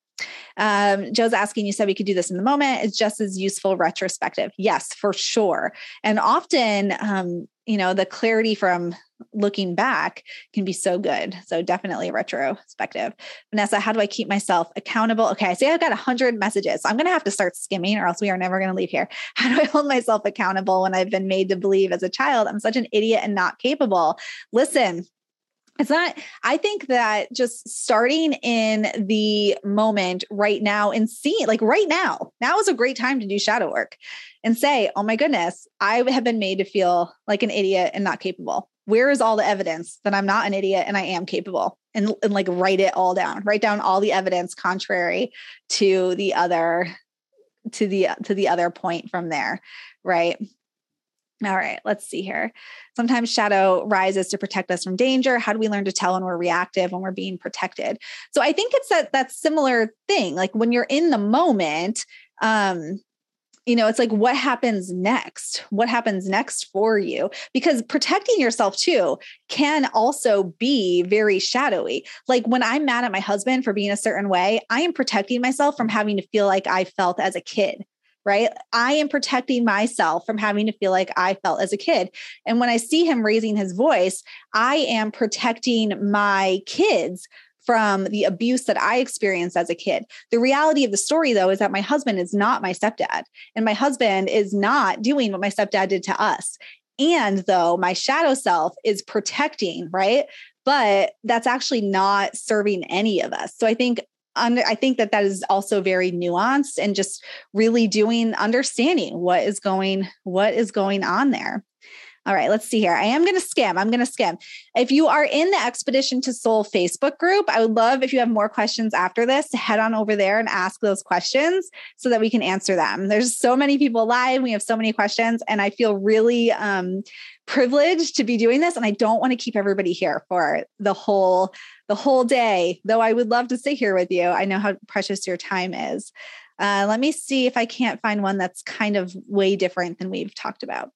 um, Joe's asking, you said we could do this in the moment. It's just as useful retrospective. Yes, for sure. And often, um, you know, the clarity from looking back can be so good. So definitely retrospective. Vanessa, how do I keep myself accountable? Okay, I say I've got 100 messages. So I'm going to have to start skimming or else we are never going to leave here. How do I hold myself accountable when I've been made to believe as a child I'm such an idiot and not capable? Listen, it's not i think that just starting in the moment right now and seeing like right now now is a great time to do shadow work and say oh my goodness i have been made to feel like an idiot and not capable. Where is all the evidence that i'm not an idiot and i am capable? And, and like write it all down. Write down all the evidence contrary to the other to the to the other point from there right all right, let's see here. Sometimes shadow rises to protect us from danger. How do we learn to tell when we're reactive, when we're being protected? So I think it's that that similar thing. Like when you're in the moment, um, you know, it's like, what happens next? What happens next for you? Because protecting yourself too can also be very shadowy. Like when I'm mad at my husband for being a certain way, I am protecting myself from having to feel like I felt as a kid right? I am protecting myself from having to feel like I felt as a kid. And when I see him raising his voice, I am protecting my kids from the abuse that I experienced as a kid. The reality of the story, though, is that my husband is not my stepdad, and my husband is not doing what my stepdad did to us. And though my shadow self is protecting, right? But that's actually not serving any of us. So I think I think that that is also very nuanced and just really doing understanding what is going what is going on there. All right, let's see here. I am going to skim. I'm going to skim. If you are in the Expedition to Soul Facebook group, I would love if you have more questions after this to head on over there and ask those questions so that we can answer them. There's so many people live. We have so many questions, and I feel really um, privileged to be doing this. And I don't want to keep everybody here for the whole the whole day, though I would love to sit here with you. I know how precious your time is. Uh, let me see if I can't find one that's kind of way different than we've talked about.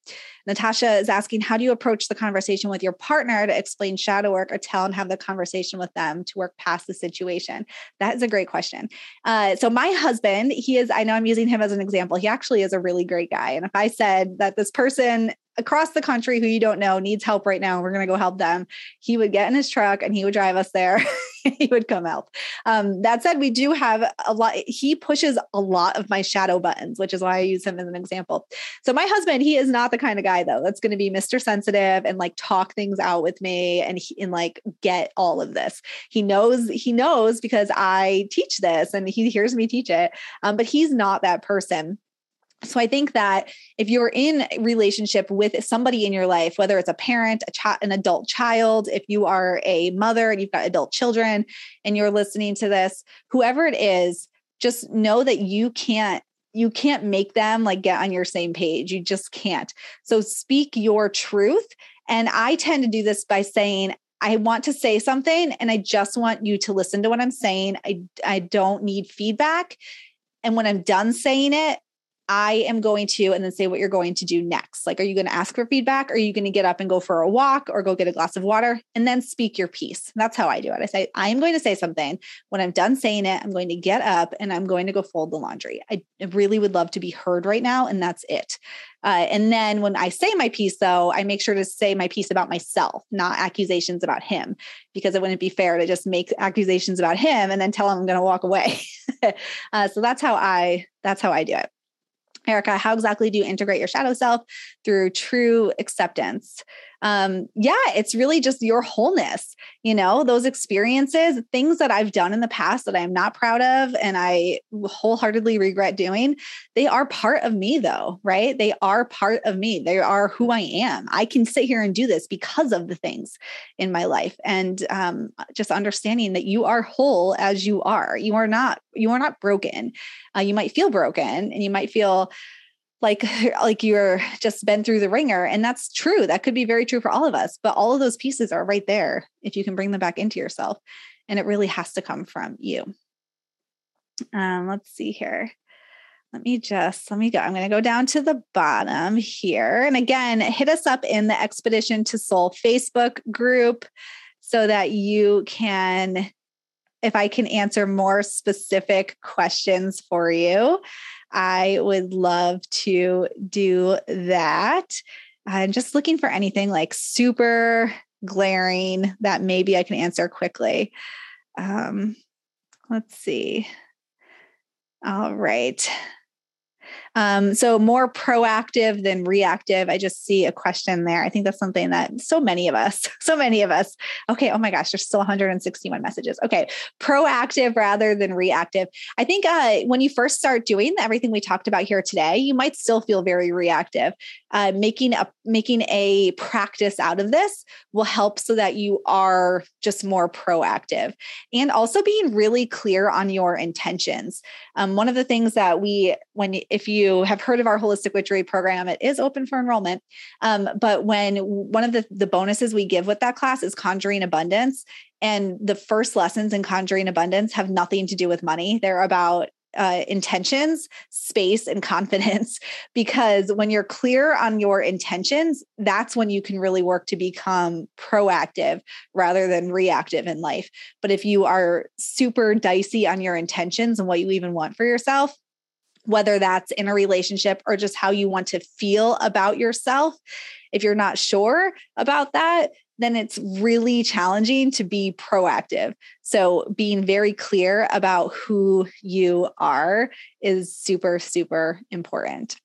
Natasha is asking, how do you approach the conversation with your partner to explain shadow work or tell and have the conversation with them to work past the situation? That is a great question. Uh, so my husband, he is, I know I'm using him as an example. He actually is a really great guy. And if I said that this person across the country who you don't know needs help right now, we're going to go help them. He would get in his truck and he would drive us there. he would come help. Um, that said, we do have a lot. He pushes a lot of my shadow buttons, which is why I use him as an example. So my husband, he is not the kind of guy though that's going to be Mr. Sensitive and like talk things out with me and he, and like get all of this. He knows he knows because I teach this and he hears me teach it. Um, but he's not that person so i think that if you're in relationship with somebody in your life whether it's a parent a child an adult child if you are a mother and you've got adult children and you're listening to this whoever it is just know that you can't you can't make them like get on your same page you just can't so speak your truth and i tend to do this by saying I want to say something and I just want you to listen to what I'm saying. I I don't need feedback. And when I'm done saying it, I am going to, and then say what you're going to do next. Like, are you going to ask for feedback? Are you going to get up and go for a walk or go get a glass of water and then speak your piece? That's how I do it. I say, I am going to say something. When I'm done saying it, I'm going to get up and I'm going to go fold the laundry. I really would love to be heard right now. And that's it. Uh, and then when I say my piece, though, I make sure to say my piece about myself, not accusations about him, because it wouldn't be fair to just make accusations about him and then tell him I'm going to walk away. uh, so that's how I that's how I do it. Erica, how exactly do you integrate your shadow self through true acceptance? Um, yeah, it's really just your wholeness, you know, those experiences, things that I've done in the past that I'm not proud of and I wholeheartedly regret doing. They are part of me, though, right? They are part of me. They are who I am. I can sit here and do this because of the things in my life and um, just understanding that you are whole as you are. You are not, you are not broken. Uh, you might feel broken and you might feel like like you're just been through the ringer and that's true that could be very true for all of us but all of those pieces are right there if you can bring them back into yourself and it really has to come from you. Um let's see here. Let me just let me go i'm going to go down to the bottom here and again hit us up in the expedition to soul facebook group so that you can if i can answer more specific questions for you I would love to do that. I'm just looking for anything like super glaring that maybe I can answer quickly. Um, let's see. All right. Um, so more proactive than reactive. I just see a question there. I think that's something that so many of us, so many of us. Okay. Oh my gosh, there's still 161 messages. Okay. Proactive rather than reactive. I think uh, when you first start doing everything we talked about here today, you might still feel very reactive. Uh, making a making a practice out of this will help so that you are just more proactive and also being really clear on your intentions. Um, one of the things that we when if you have heard of our holistic witchery program, it is open for enrollment. Um, but when one of the, the bonuses we give with that class is conjuring abundance, and the first lessons in conjuring abundance have nothing to do with money. They're about uh, intentions, space, and confidence. Because when you're clear on your intentions, that's when you can really work to become proactive rather than reactive in life. But if you are super dicey on your intentions and what you even want for yourself, whether that's in a relationship or just how you want to feel about yourself, if you're not sure about that, then it's really challenging to be proactive. So, being very clear about who you are is super, super important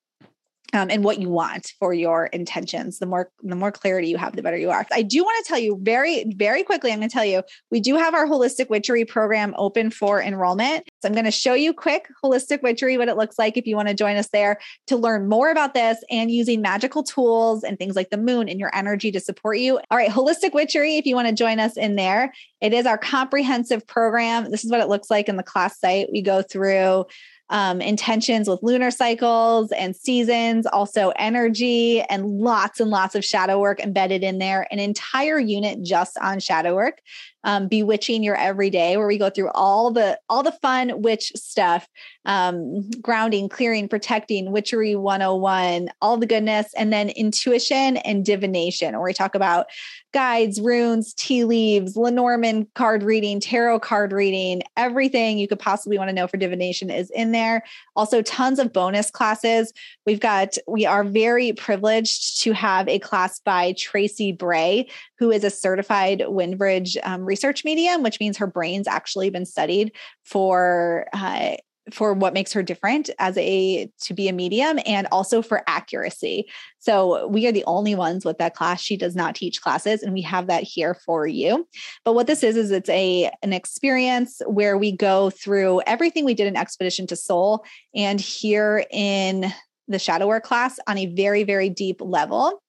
um, and what you want for your intentions. The more the more clarity you have, the better you are. I do want to tell you very very quickly. I'm going to tell you we do have our holistic witchery program open for enrollment. So I'm going to show you quick holistic witchery what it looks like if you want to join us there to learn more about this and using magical tools and things like the moon and your energy to support you. All right, holistic witchery. If you want to join us in there, it is our comprehensive program. This is what it looks like in the class site. We go through um, intentions with lunar cycles and seasons, also energy, and lots and lots of shadow work embedded in there. An entire unit just on shadow work um, bewitching your everyday where we go through all the all the fun witch stuff um, grounding clearing protecting witchery 101 all the goodness and then intuition and divination where we talk about guides runes tea leaves lenormand card reading tarot card reading everything you could possibly want to know for divination is in there. Also tons of bonus classes. We've got we are very privileged to have a class by tracy bray who is a certified Windbridge um, research medium, which means her brain's actually been studied for uh, for what makes her different as a to be a medium and also for accuracy. So we are the only ones with that class. She does not teach classes and we have that here for you. But what this is is it's a an experience where we go through everything we did in Expedition to Soul and here in the shadow work class on a very very deep level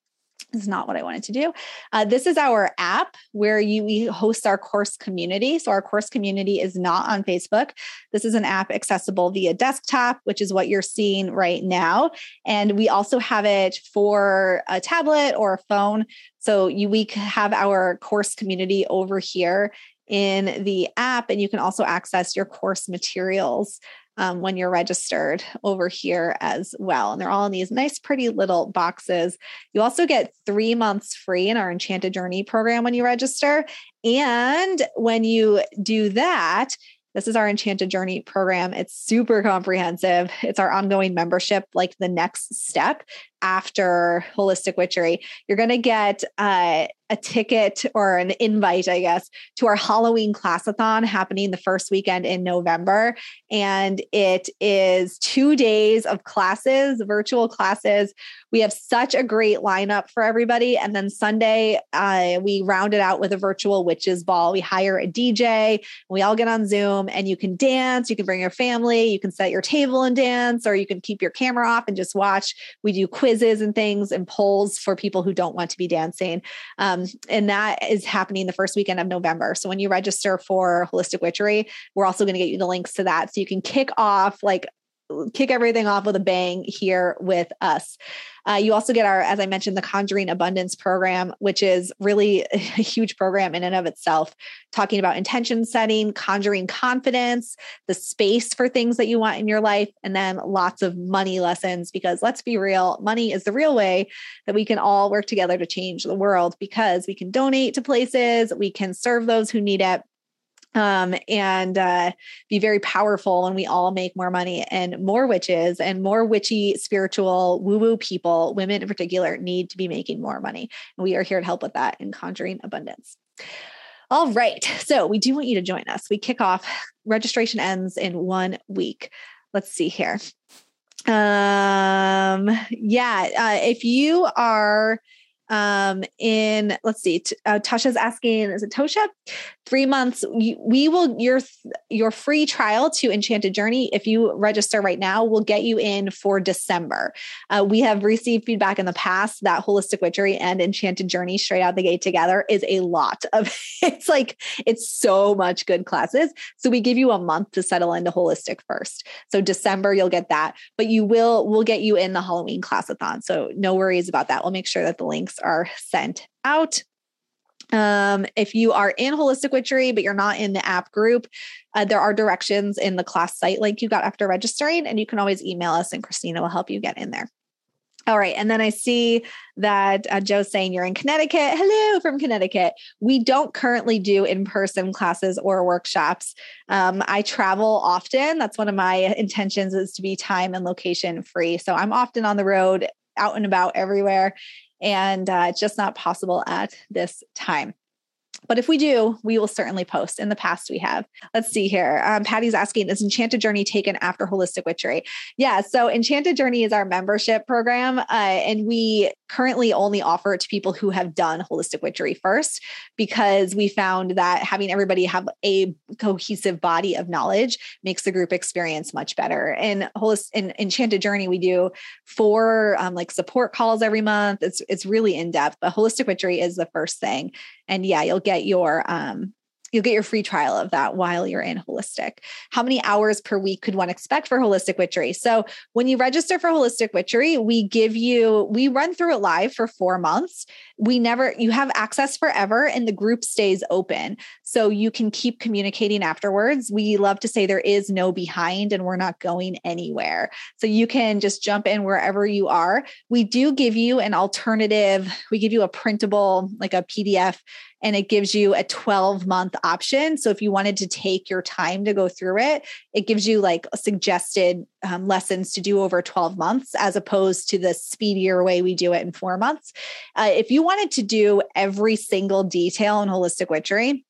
is not what I wanted to do. Uh, this is our app where you we host our course community. So our course community is not on Facebook. This is an app accessible via desktop, which is what you're seeing right now. And we also have it for a tablet or a phone. So you we have our course community over here in the app, and you can also access your course materials um, when you're registered over here as well. And they're all in these nice, pretty little boxes. You also get three months free in our Enchanted Journey program when you register. And when you do that, this is our Enchanted Journey program. It's super comprehensive. It's our ongoing membership, like the next step after Holistic Witchery. You're going to get uh, a ticket or an invite, I guess, to our Halloween classathon happening the first weekend in November. And it is two days of classes, virtual classes. We have such a great lineup for everybody. And then Sunday, uh, we round it out with a virtual witches ball. We hire a DJ, we all get on Zoom, and you can dance. You can bring your family, you can set your table and dance, or you can keep your camera off and just watch. We do quizzes and things and polls for people who don't want to be dancing. Um, and that is happening the first weekend of November. So when you register for Holistic Witchery, we're also going to get you the links to that. So you can kick off like kick everything off with a bang here with us. Uh, you also get our, as I mentioned, the Conjuring Abundance program, which is really a huge program in and of itself, talking about intention setting, conjuring confidence, the space for things that you want in your life, and then lots of money lessons. Because let's be real, money is the real way that we can all work together to change the world because we can donate to places, we can serve those who need it um, and uh, be very powerful and we all make more money and more witches and more witchy spiritual woo woo people women in particular need to be making more money. And we are here to help with that in conjuring abundance. All right so we do want you to join us. We kick off registration ends in one week. Let's see here. Um yeah uh, if you are um, in let's see, uh, Tasha's asking, is it Tosha? Three months. We will your your free trial to Enchanted Journey. If you register right now, will get you in for December. Uh, we have received feedback in the past that Holistic Witchery and Enchanted Journey straight out the gate together is a lot of. It's like it's so much good classes. So we give you a month to settle into Holistic first. So December you'll get that, but you will we'll get you in the Halloween classathon. So no worries about that. We'll make sure that the links are sent out. Um, if you are in Holistic Witchery, but you're not in the app group, uh, there are directions in the class site link you got after registering, and you can always email us, and Christina will help you get in there. All right. And then I see that uh, Joe's saying you're in Connecticut. Hello from Connecticut. We don't currently do in person classes or workshops. Um, I travel often. That's one of my intentions is to be time and location free. So I'm often on the road, out and about everywhere. And uh, it's just not possible at this time. But if we do, we will certainly post. In the past, we have. Let's see here. Um, Patty's asking, is Enchanted Journey taken after Holistic Witchery? Yeah. So Enchanted Journey is our membership program. Uh, and we currently only offer it to people who have done Holistic Witchery first, because we found that having everybody have a cohesive body of knowledge makes the group experience much better. And Holistic in Enchanted Journey, we do four um, like support calls every month. It's it's really in depth, but Holistic Witchery is the first thing. And yeah, you'll get your um, you'll get your free trial of that while you're in holistic. How many hours per week could one expect for holistic witchery? So when you register for holistic witchery, we give you, we run through it live for four months. We never, you have access forever and the group stays open. So you can keep communicating afterwards. We love to say there is no behind and we're not going anywhere. So you can just jump in wherever you are. We do give you an alternative, we give you a printable, like a PDF and it gives you a 12 month option. So if you wanted to take your time to go through it, it gives you like suggested um, lessons to do over 12 months as opposed to the speedier way we do it in four months. Uh, if you wanted to do every single detail in holistic witchery,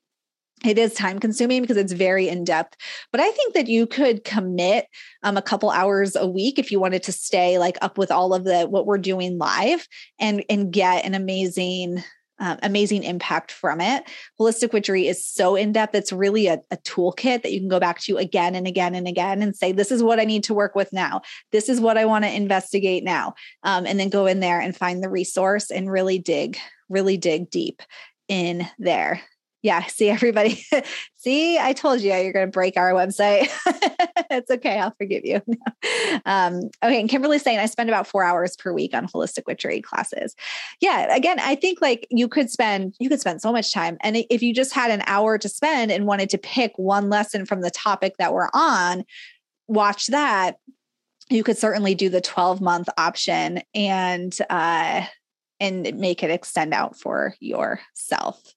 it is time consuming because it's very in depth but i think that you could commit um, a couple hours a week if you wanted to stay like up with all of the what we're doing live and and get an amazing um, amazing impact from it. Holistic Witchery is so in depth. It's really a, a toolkit that you can go back to again and again and again and say, this is what I need to work with now. This is what I want to investigate now. Um, and then go in there and find the resource and really dig, really dig deep in there yeah, see everybody. see, I told you you're going to break our website. it's okay. I'll forgive you. um, okay. And Kimberly's saying I spend about four hours per week on holistic witchery classes. Yeah. Again, I think like you could spend, you could spend so much time. And if you just had an hour to spend and wanted to pick one lesson from the topic that we're on, watch that. You could certainly do the 12 month option and, uh, and make it extend out for yourself.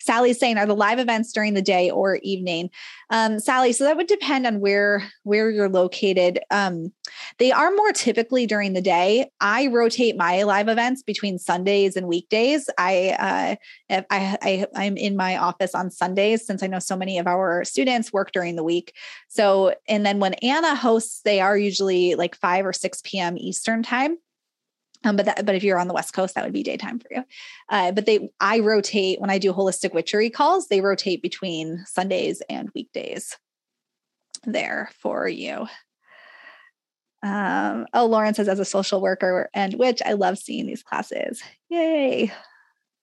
Sally's saying, are the live events during the day or evening? Um, Sally, so that would depend on where where you're located. Um, they are more typically during the day. I rotate my live events between Sundays and weekdays. I uh, I, I I'm in my office on Sundays since I know so many of our students work during the week. So and then when Anna hosts, they are usually like five or six p.m. Eastern time. Um, but that, but if you're on the West Coast, that would be daytime for you. Uh, but they, I rotate when I do holistic witchery calls. They rotate between Sundays and weekdays. There for you. Um, oh, Lauren says, as a social worker and witch, I love seeing these classes. Yay!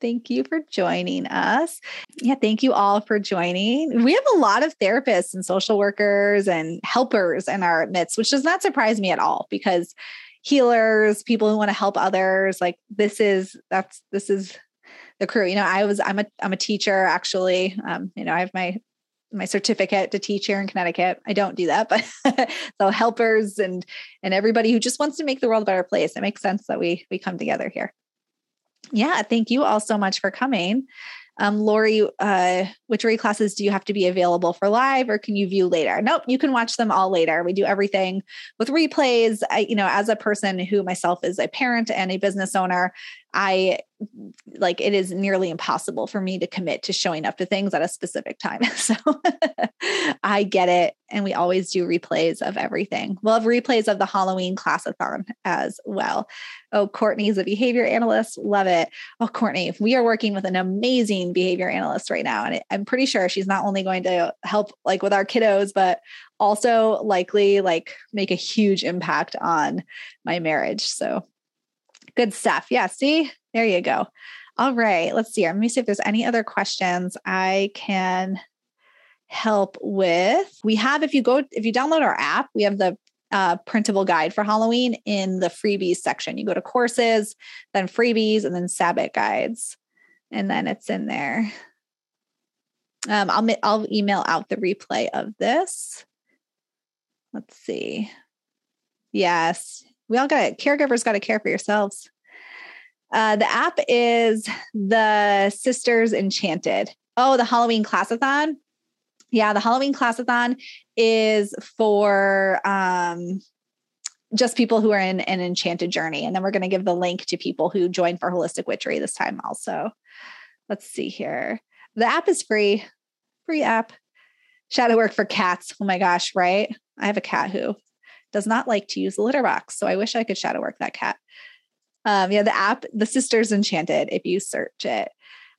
Thank you for joining us. Yeah, thank you all for joining. We have a lot of therapists and social workers and helpers in our midst, which does not surprise me at all because healers, people who want to help others. Like this is that's this is the crew. You know, I was I'm a I'm a teacher actually. Um, you know, I have my my certificate to teach here in Connecticut. I don't do that, but so helpers and and everybody who just wants to make the world a better place. It makes sense that we we come together here. Yeah, thank you all so much for coming. Um, Lori, uh, witchery classes do you have to be available for live or can you view later? Nope, you can watch them all later. We do everything with replays. I, you know, as a person who myself is a parent and a business owner, I like it is nearly impossible for me to commit to showing up to things at a specific time. So I get it. And we always do replays of everything. We'll have replays of the Halloween classathon as well. Oh, Courtney's a behavior analyst. Love it. Oh, Courtney, we are working with an amazing behavior analyst right now. And I'm pretty sure she's not only going to help like with our kiddos, but also likely like make a huge impact on my marriage. So Good stuff. Yeah. See, there you go. All right. Let's see. Let me see if there's any other questions I can help with. We have, if you go, if you download our app, we have the uh, printable guide for Halloween in the freebies section. You go to courses, then freebies, and then Sabbat guides. and then it's in there. Um, I'll I'll email out the replay of this. Let's see. Yes, we all got. Caregivers got to care for yourselves. Uh, the app is the Sisters Enchanted. Oh, the Halloween classathon. Yeah, the Halloween classathon is for um, just people who are in an enchanted journey. And then we're going to give the link to people who join for Holistic Witchery this time also. Let's see here. The app is free, free app. Shadow work for cats. Oh my gosh, right? I have a cat who does not like to use the litter box. So I wish I could shadow work that cat. Um, yeah, the app, The Sisters Enchanted, if you search it.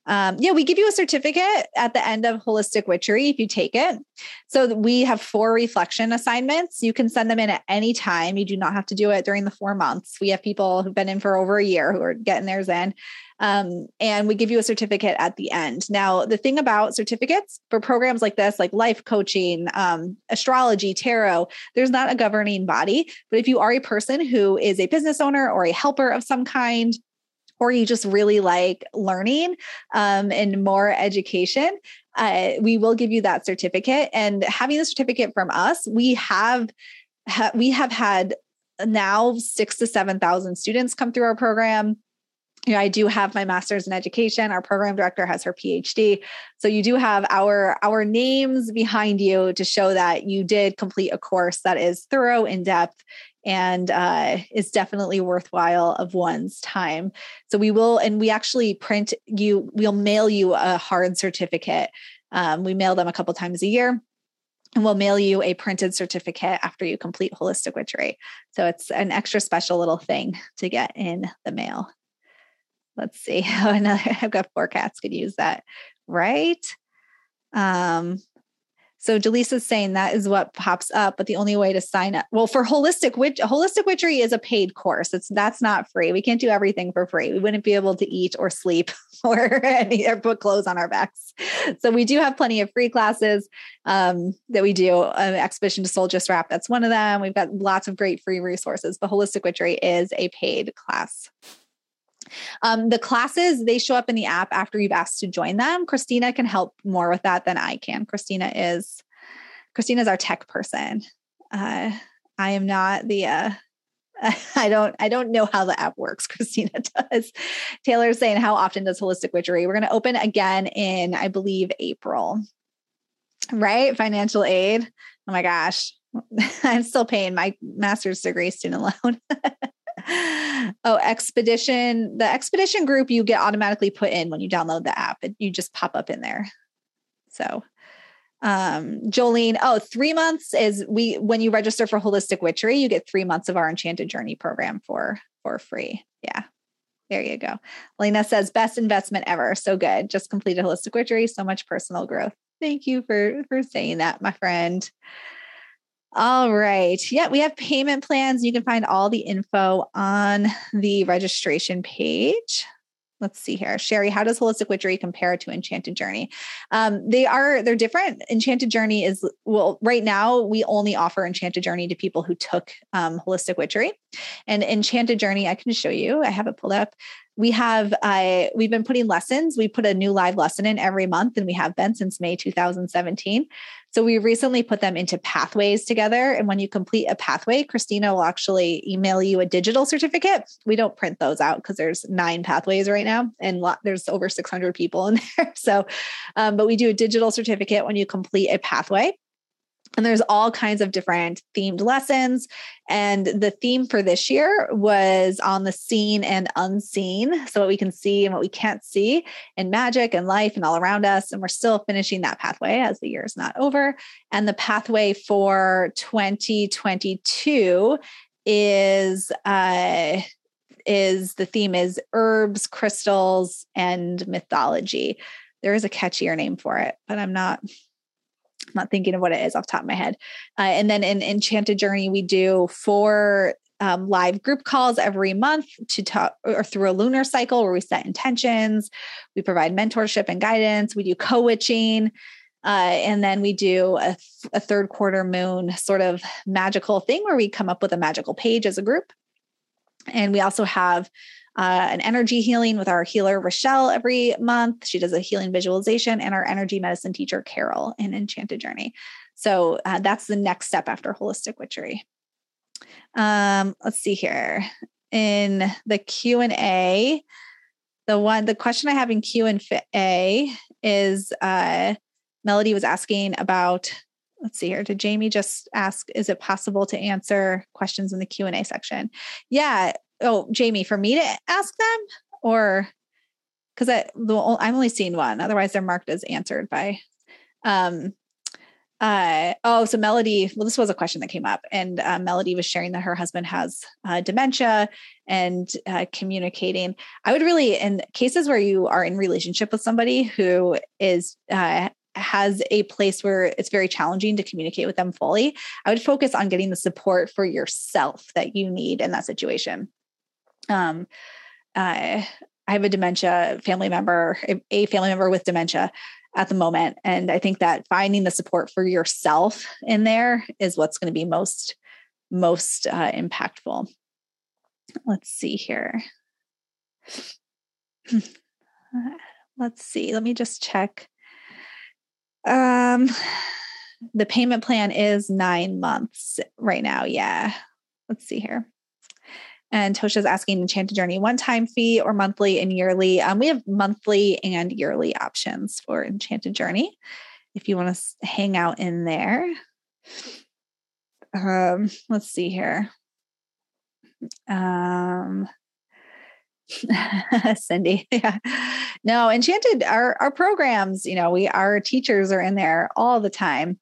Um, yeah, we give you a certificate at the end of Holistic Witchery if you take it. So we have four reflection assignments. You can send them in at any time. You do not have to do it during the four months. We have people who've been in for over a year who are getting theirs in. Um, and we give you a certificate at the end. Now, the thing about certificates for programs like this, like life coaching, um, astrology, tarot, there's not a governing body. But if you are a person who is a business owner or a helper of some kind, or you just really like learning um, and more education, uh, we will give you that certificate. And having the certificate from us, we have ha- we have had now six to seven thousand students come through our program you know, I do have my master's in education. Our program director has her PhD. So you do have our our names behind you to show that you did complete a course that is thorough, in depth, and uh, is definitely worthwhile of one's time. So we will, and we actually print you. We'll mail you a hard certificate. Um, we mail them a couple times a year and we'll mail you a printed certificate after you complete holistic witchery. So it's an extra special little thing to get in the mail. Let's see. How another, I've got four cats could use that, right? Um, so Jaleesa's saying that is what pops up, but the only way to sign up, well, for holistic witch, holistic witchery is a paid course. It's that's not free. We can't do everything for free. We wouldn't be able to eat or sleep or, any, or put clothes on our backs. So we do have plenty of free classes um, that we do. Uh, Expedition to Soul Just Wrap, that's one of them. We've got lots of great free resources, but holistic witchery is a paid class. Um, the classes they show up in the app after you've asked to join them. Christina can help more with that than I can. Christina is Christina is our tech person. Uh, I am not the. Uh, I don't. I don't know how the app works. Christina does. Taylor's saying, "How often does holistic witchery?" We're going to open again in, I believe, April. Right? Financial aid. Oh my gosh, I'm still paying my master's degree student loan. oh, expedition. The expedition group you get automatically put in when you download the app. you just pop up in there. So um Jolene, oh, three months is we when you register for holistic witchery, you get three months of our enchanted journey program for for free. Yeah. There you go. Lena says best investment ever. So good. Just completed holistic witchery. So much personal growth. Thank you for for saying that, my friend. All right. Yeah, we have payment plans. You can find all the info on the registration page. Let's see here. Sherry, how does Holistic Witchery compare to Enchanted Journey? Um, they are, they're different. Enchanted Journey is, well, right now we only offer Enchanted Journey to people who took um, Holistic Witchery. And Enchanted Journey, I can show you, I have it pulled up we have uh, we've been putting lessons. We put a new live lesson in every month and we have been since may 2017 so we recently put them into pathways together. And when you complete a pathway christina will actually email you a digital certificate. We don't print those out because there's nine pathways right now and there's over 600 people in there. So um, but we do a digital certificate when you complete a pathway and there's all kinds of different themed lessons. And the theme for this year was on the seen and unseen. So, what we can see and what we can't see in magic and life and all around us. And we're still finishing that pathway as the year is not over. And the pathway for 2022 is, uh, is the theme is herbs, crystals, and mythology. There is a catchier name for it, but I'm not not thinking of what it is off top of my head. Uh, and then in Enchanted Journey, we do four um, live group calls every month to talk or through a lunar cycle where we set intentions. We provide mentorship and guidance. We do co witching. Uh, and then we do a, a third quarter moon sort of magical thing where we come up with a magical page as a group. And we also have uh, an energy healing with our healer, Rochelle, every month. She does a healing visualization, and our energy medicine teacher, Carol, in Enchanted Journey. So uh, that's the next step after holistic witchery. Um, let's see here in the Q and A. The one, the question I have in Q and A is uh, Melody was asking about. Let's see here. Did Jamie just ask? Is it possible to answer questions in the Q and A section? Yeah. Oh, Jamie, for me to ask them, or because I, I'm only seeing one. Otherwise, they're marked as answered by um, uh, oh, so Melody, well, this was a question that came up, and uh, Melody was sharing that her husband has uh, dementia and uh, communicating. I would really, in cases where you are in relationship with somebody who is uh, has a place where it's very challenging to communicate with them fully, I would focus on getting the support for yourself that you need in that situation. Um, uh, I have a dementia family member, a family member with dementia at the moment. And I think that finding the support for yourself in there is what's going to be most, most uh, impactful. Let's see here. Let's see. Let me just check. Um, the payment plan is nine months right now. Yeah. Let's see here. And Tosha's asking Enchanted Journey one time fee or monthly and yearly. Um, we have monthly and yearly options for Enchanted Journey if you want to hang out in there. Um, let's see here. Um, Cindy. Yeah. No, Enchanted, our, our programs, you know, we, our teachers are in there all the time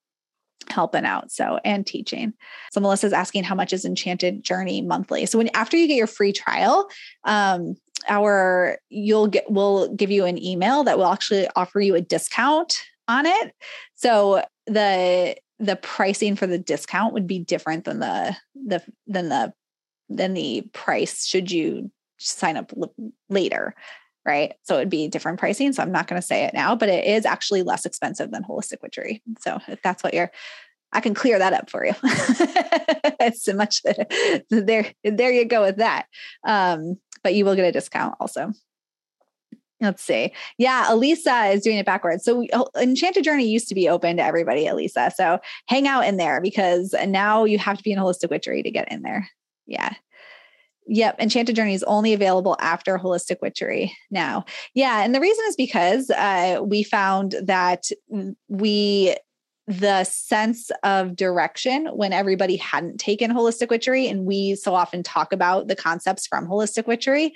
helping out so and teaching. So melissa's asking how much is enchanted journey monthly. So when after you get your free trial um our you'll get we'll give you an email that will actually offer you a discount on it. So the the pricing for the discount would be different than the the than the than the price should you sign up l- later right? So it'd be different pricing. So I'm not going to say it now, but it is actually less expensive than holistic witchery. So if that's what you're, I can clear that up for you. it's so much that there, there you go with that. Um, but you will get a discount also. Let's see. Yeah, Elisa is doing it backwards. So oh, Enchanted Journey used to be open to everybody, Elisa. So hang out in there because now you have to be in holistic witchery to get in there. Yeah. Yep. Enchanted Journey is only available after Holistic Witchery now. Yeah. And the reason is because uh, we found that we, the sense of direction when everybody hadn't taken Holistic Witchery, and we so often talk about the concepts from Holistic Witchery,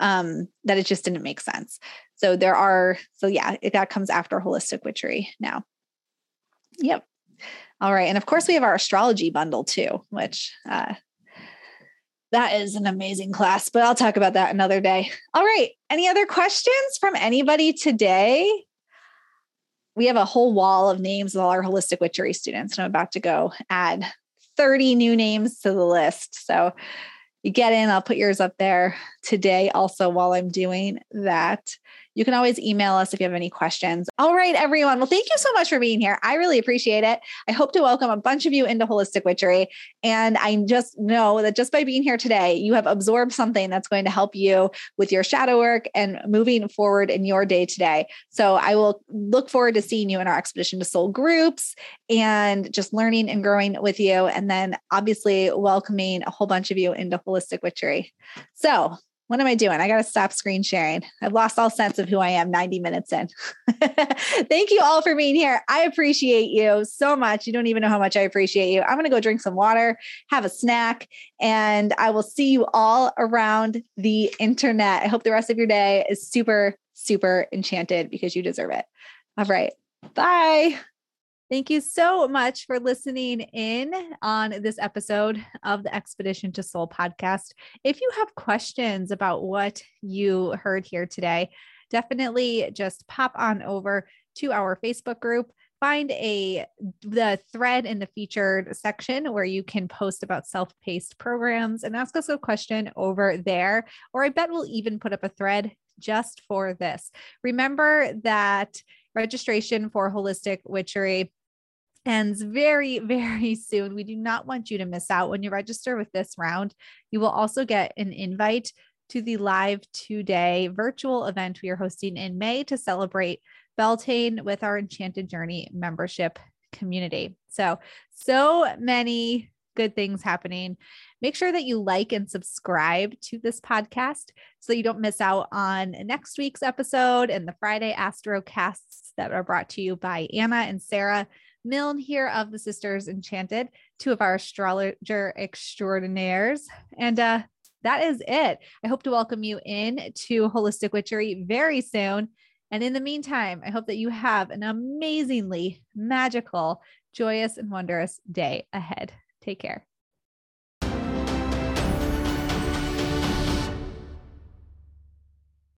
um, that it just didn't make sense. So there are, so yeah, it, that comes after Holistic Witchery now. Yep. All right. And of course, we have our astrology bundle too, which uh, that is an amazing class, but I'll talk about that another day. All right. Any other questions from anybody today? We have a whole wall of names of all our holistic witchery students, and I'm about to go add 30 new names to the list. So you get in, I'll put yours up there today also while I'm doing that. You can always email us if you have any questions. All right, everyone. Well, thank you so much for being here. I really appreciate it. I hope to welcome a bunch of you into Holistic Witchery. And I just know that just by being here today, you have absorbed something that's going to help you with your shadow work and moving forward in your day today. So I will look forward to seeing you in our Expedition to Soul groups and just learning and growing with you. And then obviously welcoming a whole bunch of you into Holistic Witchery. So what am I doing? I got to stop screen sharing. I've lost all sense of who I am 90 minutes in. Thank you all for being here. I appreciate you so much. You don't even know how much I appreciate you. I'm going to go drink some water, have a snack, and I will see you all around the internet. I hope the rest of your day is super, super enchanted because you deserve it. All right. Bye. Thank you so much for listening in on this episode of the Expedition to Soul podcast. If you have questions about what you heard here today, definitely just pop on over to our Facebook group find a the thread in the featured section where you can post about self-paced programs and ask us a question over there or i bet we'll even put up a thread just for this remember that registration for holistic witchery ends very, very soon. We do not want you to miss out. When you register with this round, you will also get an invite to the live two day virtual event we are hosting in May to celebrate Beltane with our Enchanted Journey membership community. So, so many good things happening. Make sure that you like and subscribe to this podcast so you don't miss out on next week's episode and the Friday Astrocasts that are brought to you by Anna and Sara Milne here of the Sisters Enchanted, two of our astrologer extraordinaires. And uh, that is it. I hope to welcome you in to Holistic Witchery very soon. And in the meantime, I hope that you have an amazingly magical, joyous, and wondrous day ahead. Take care.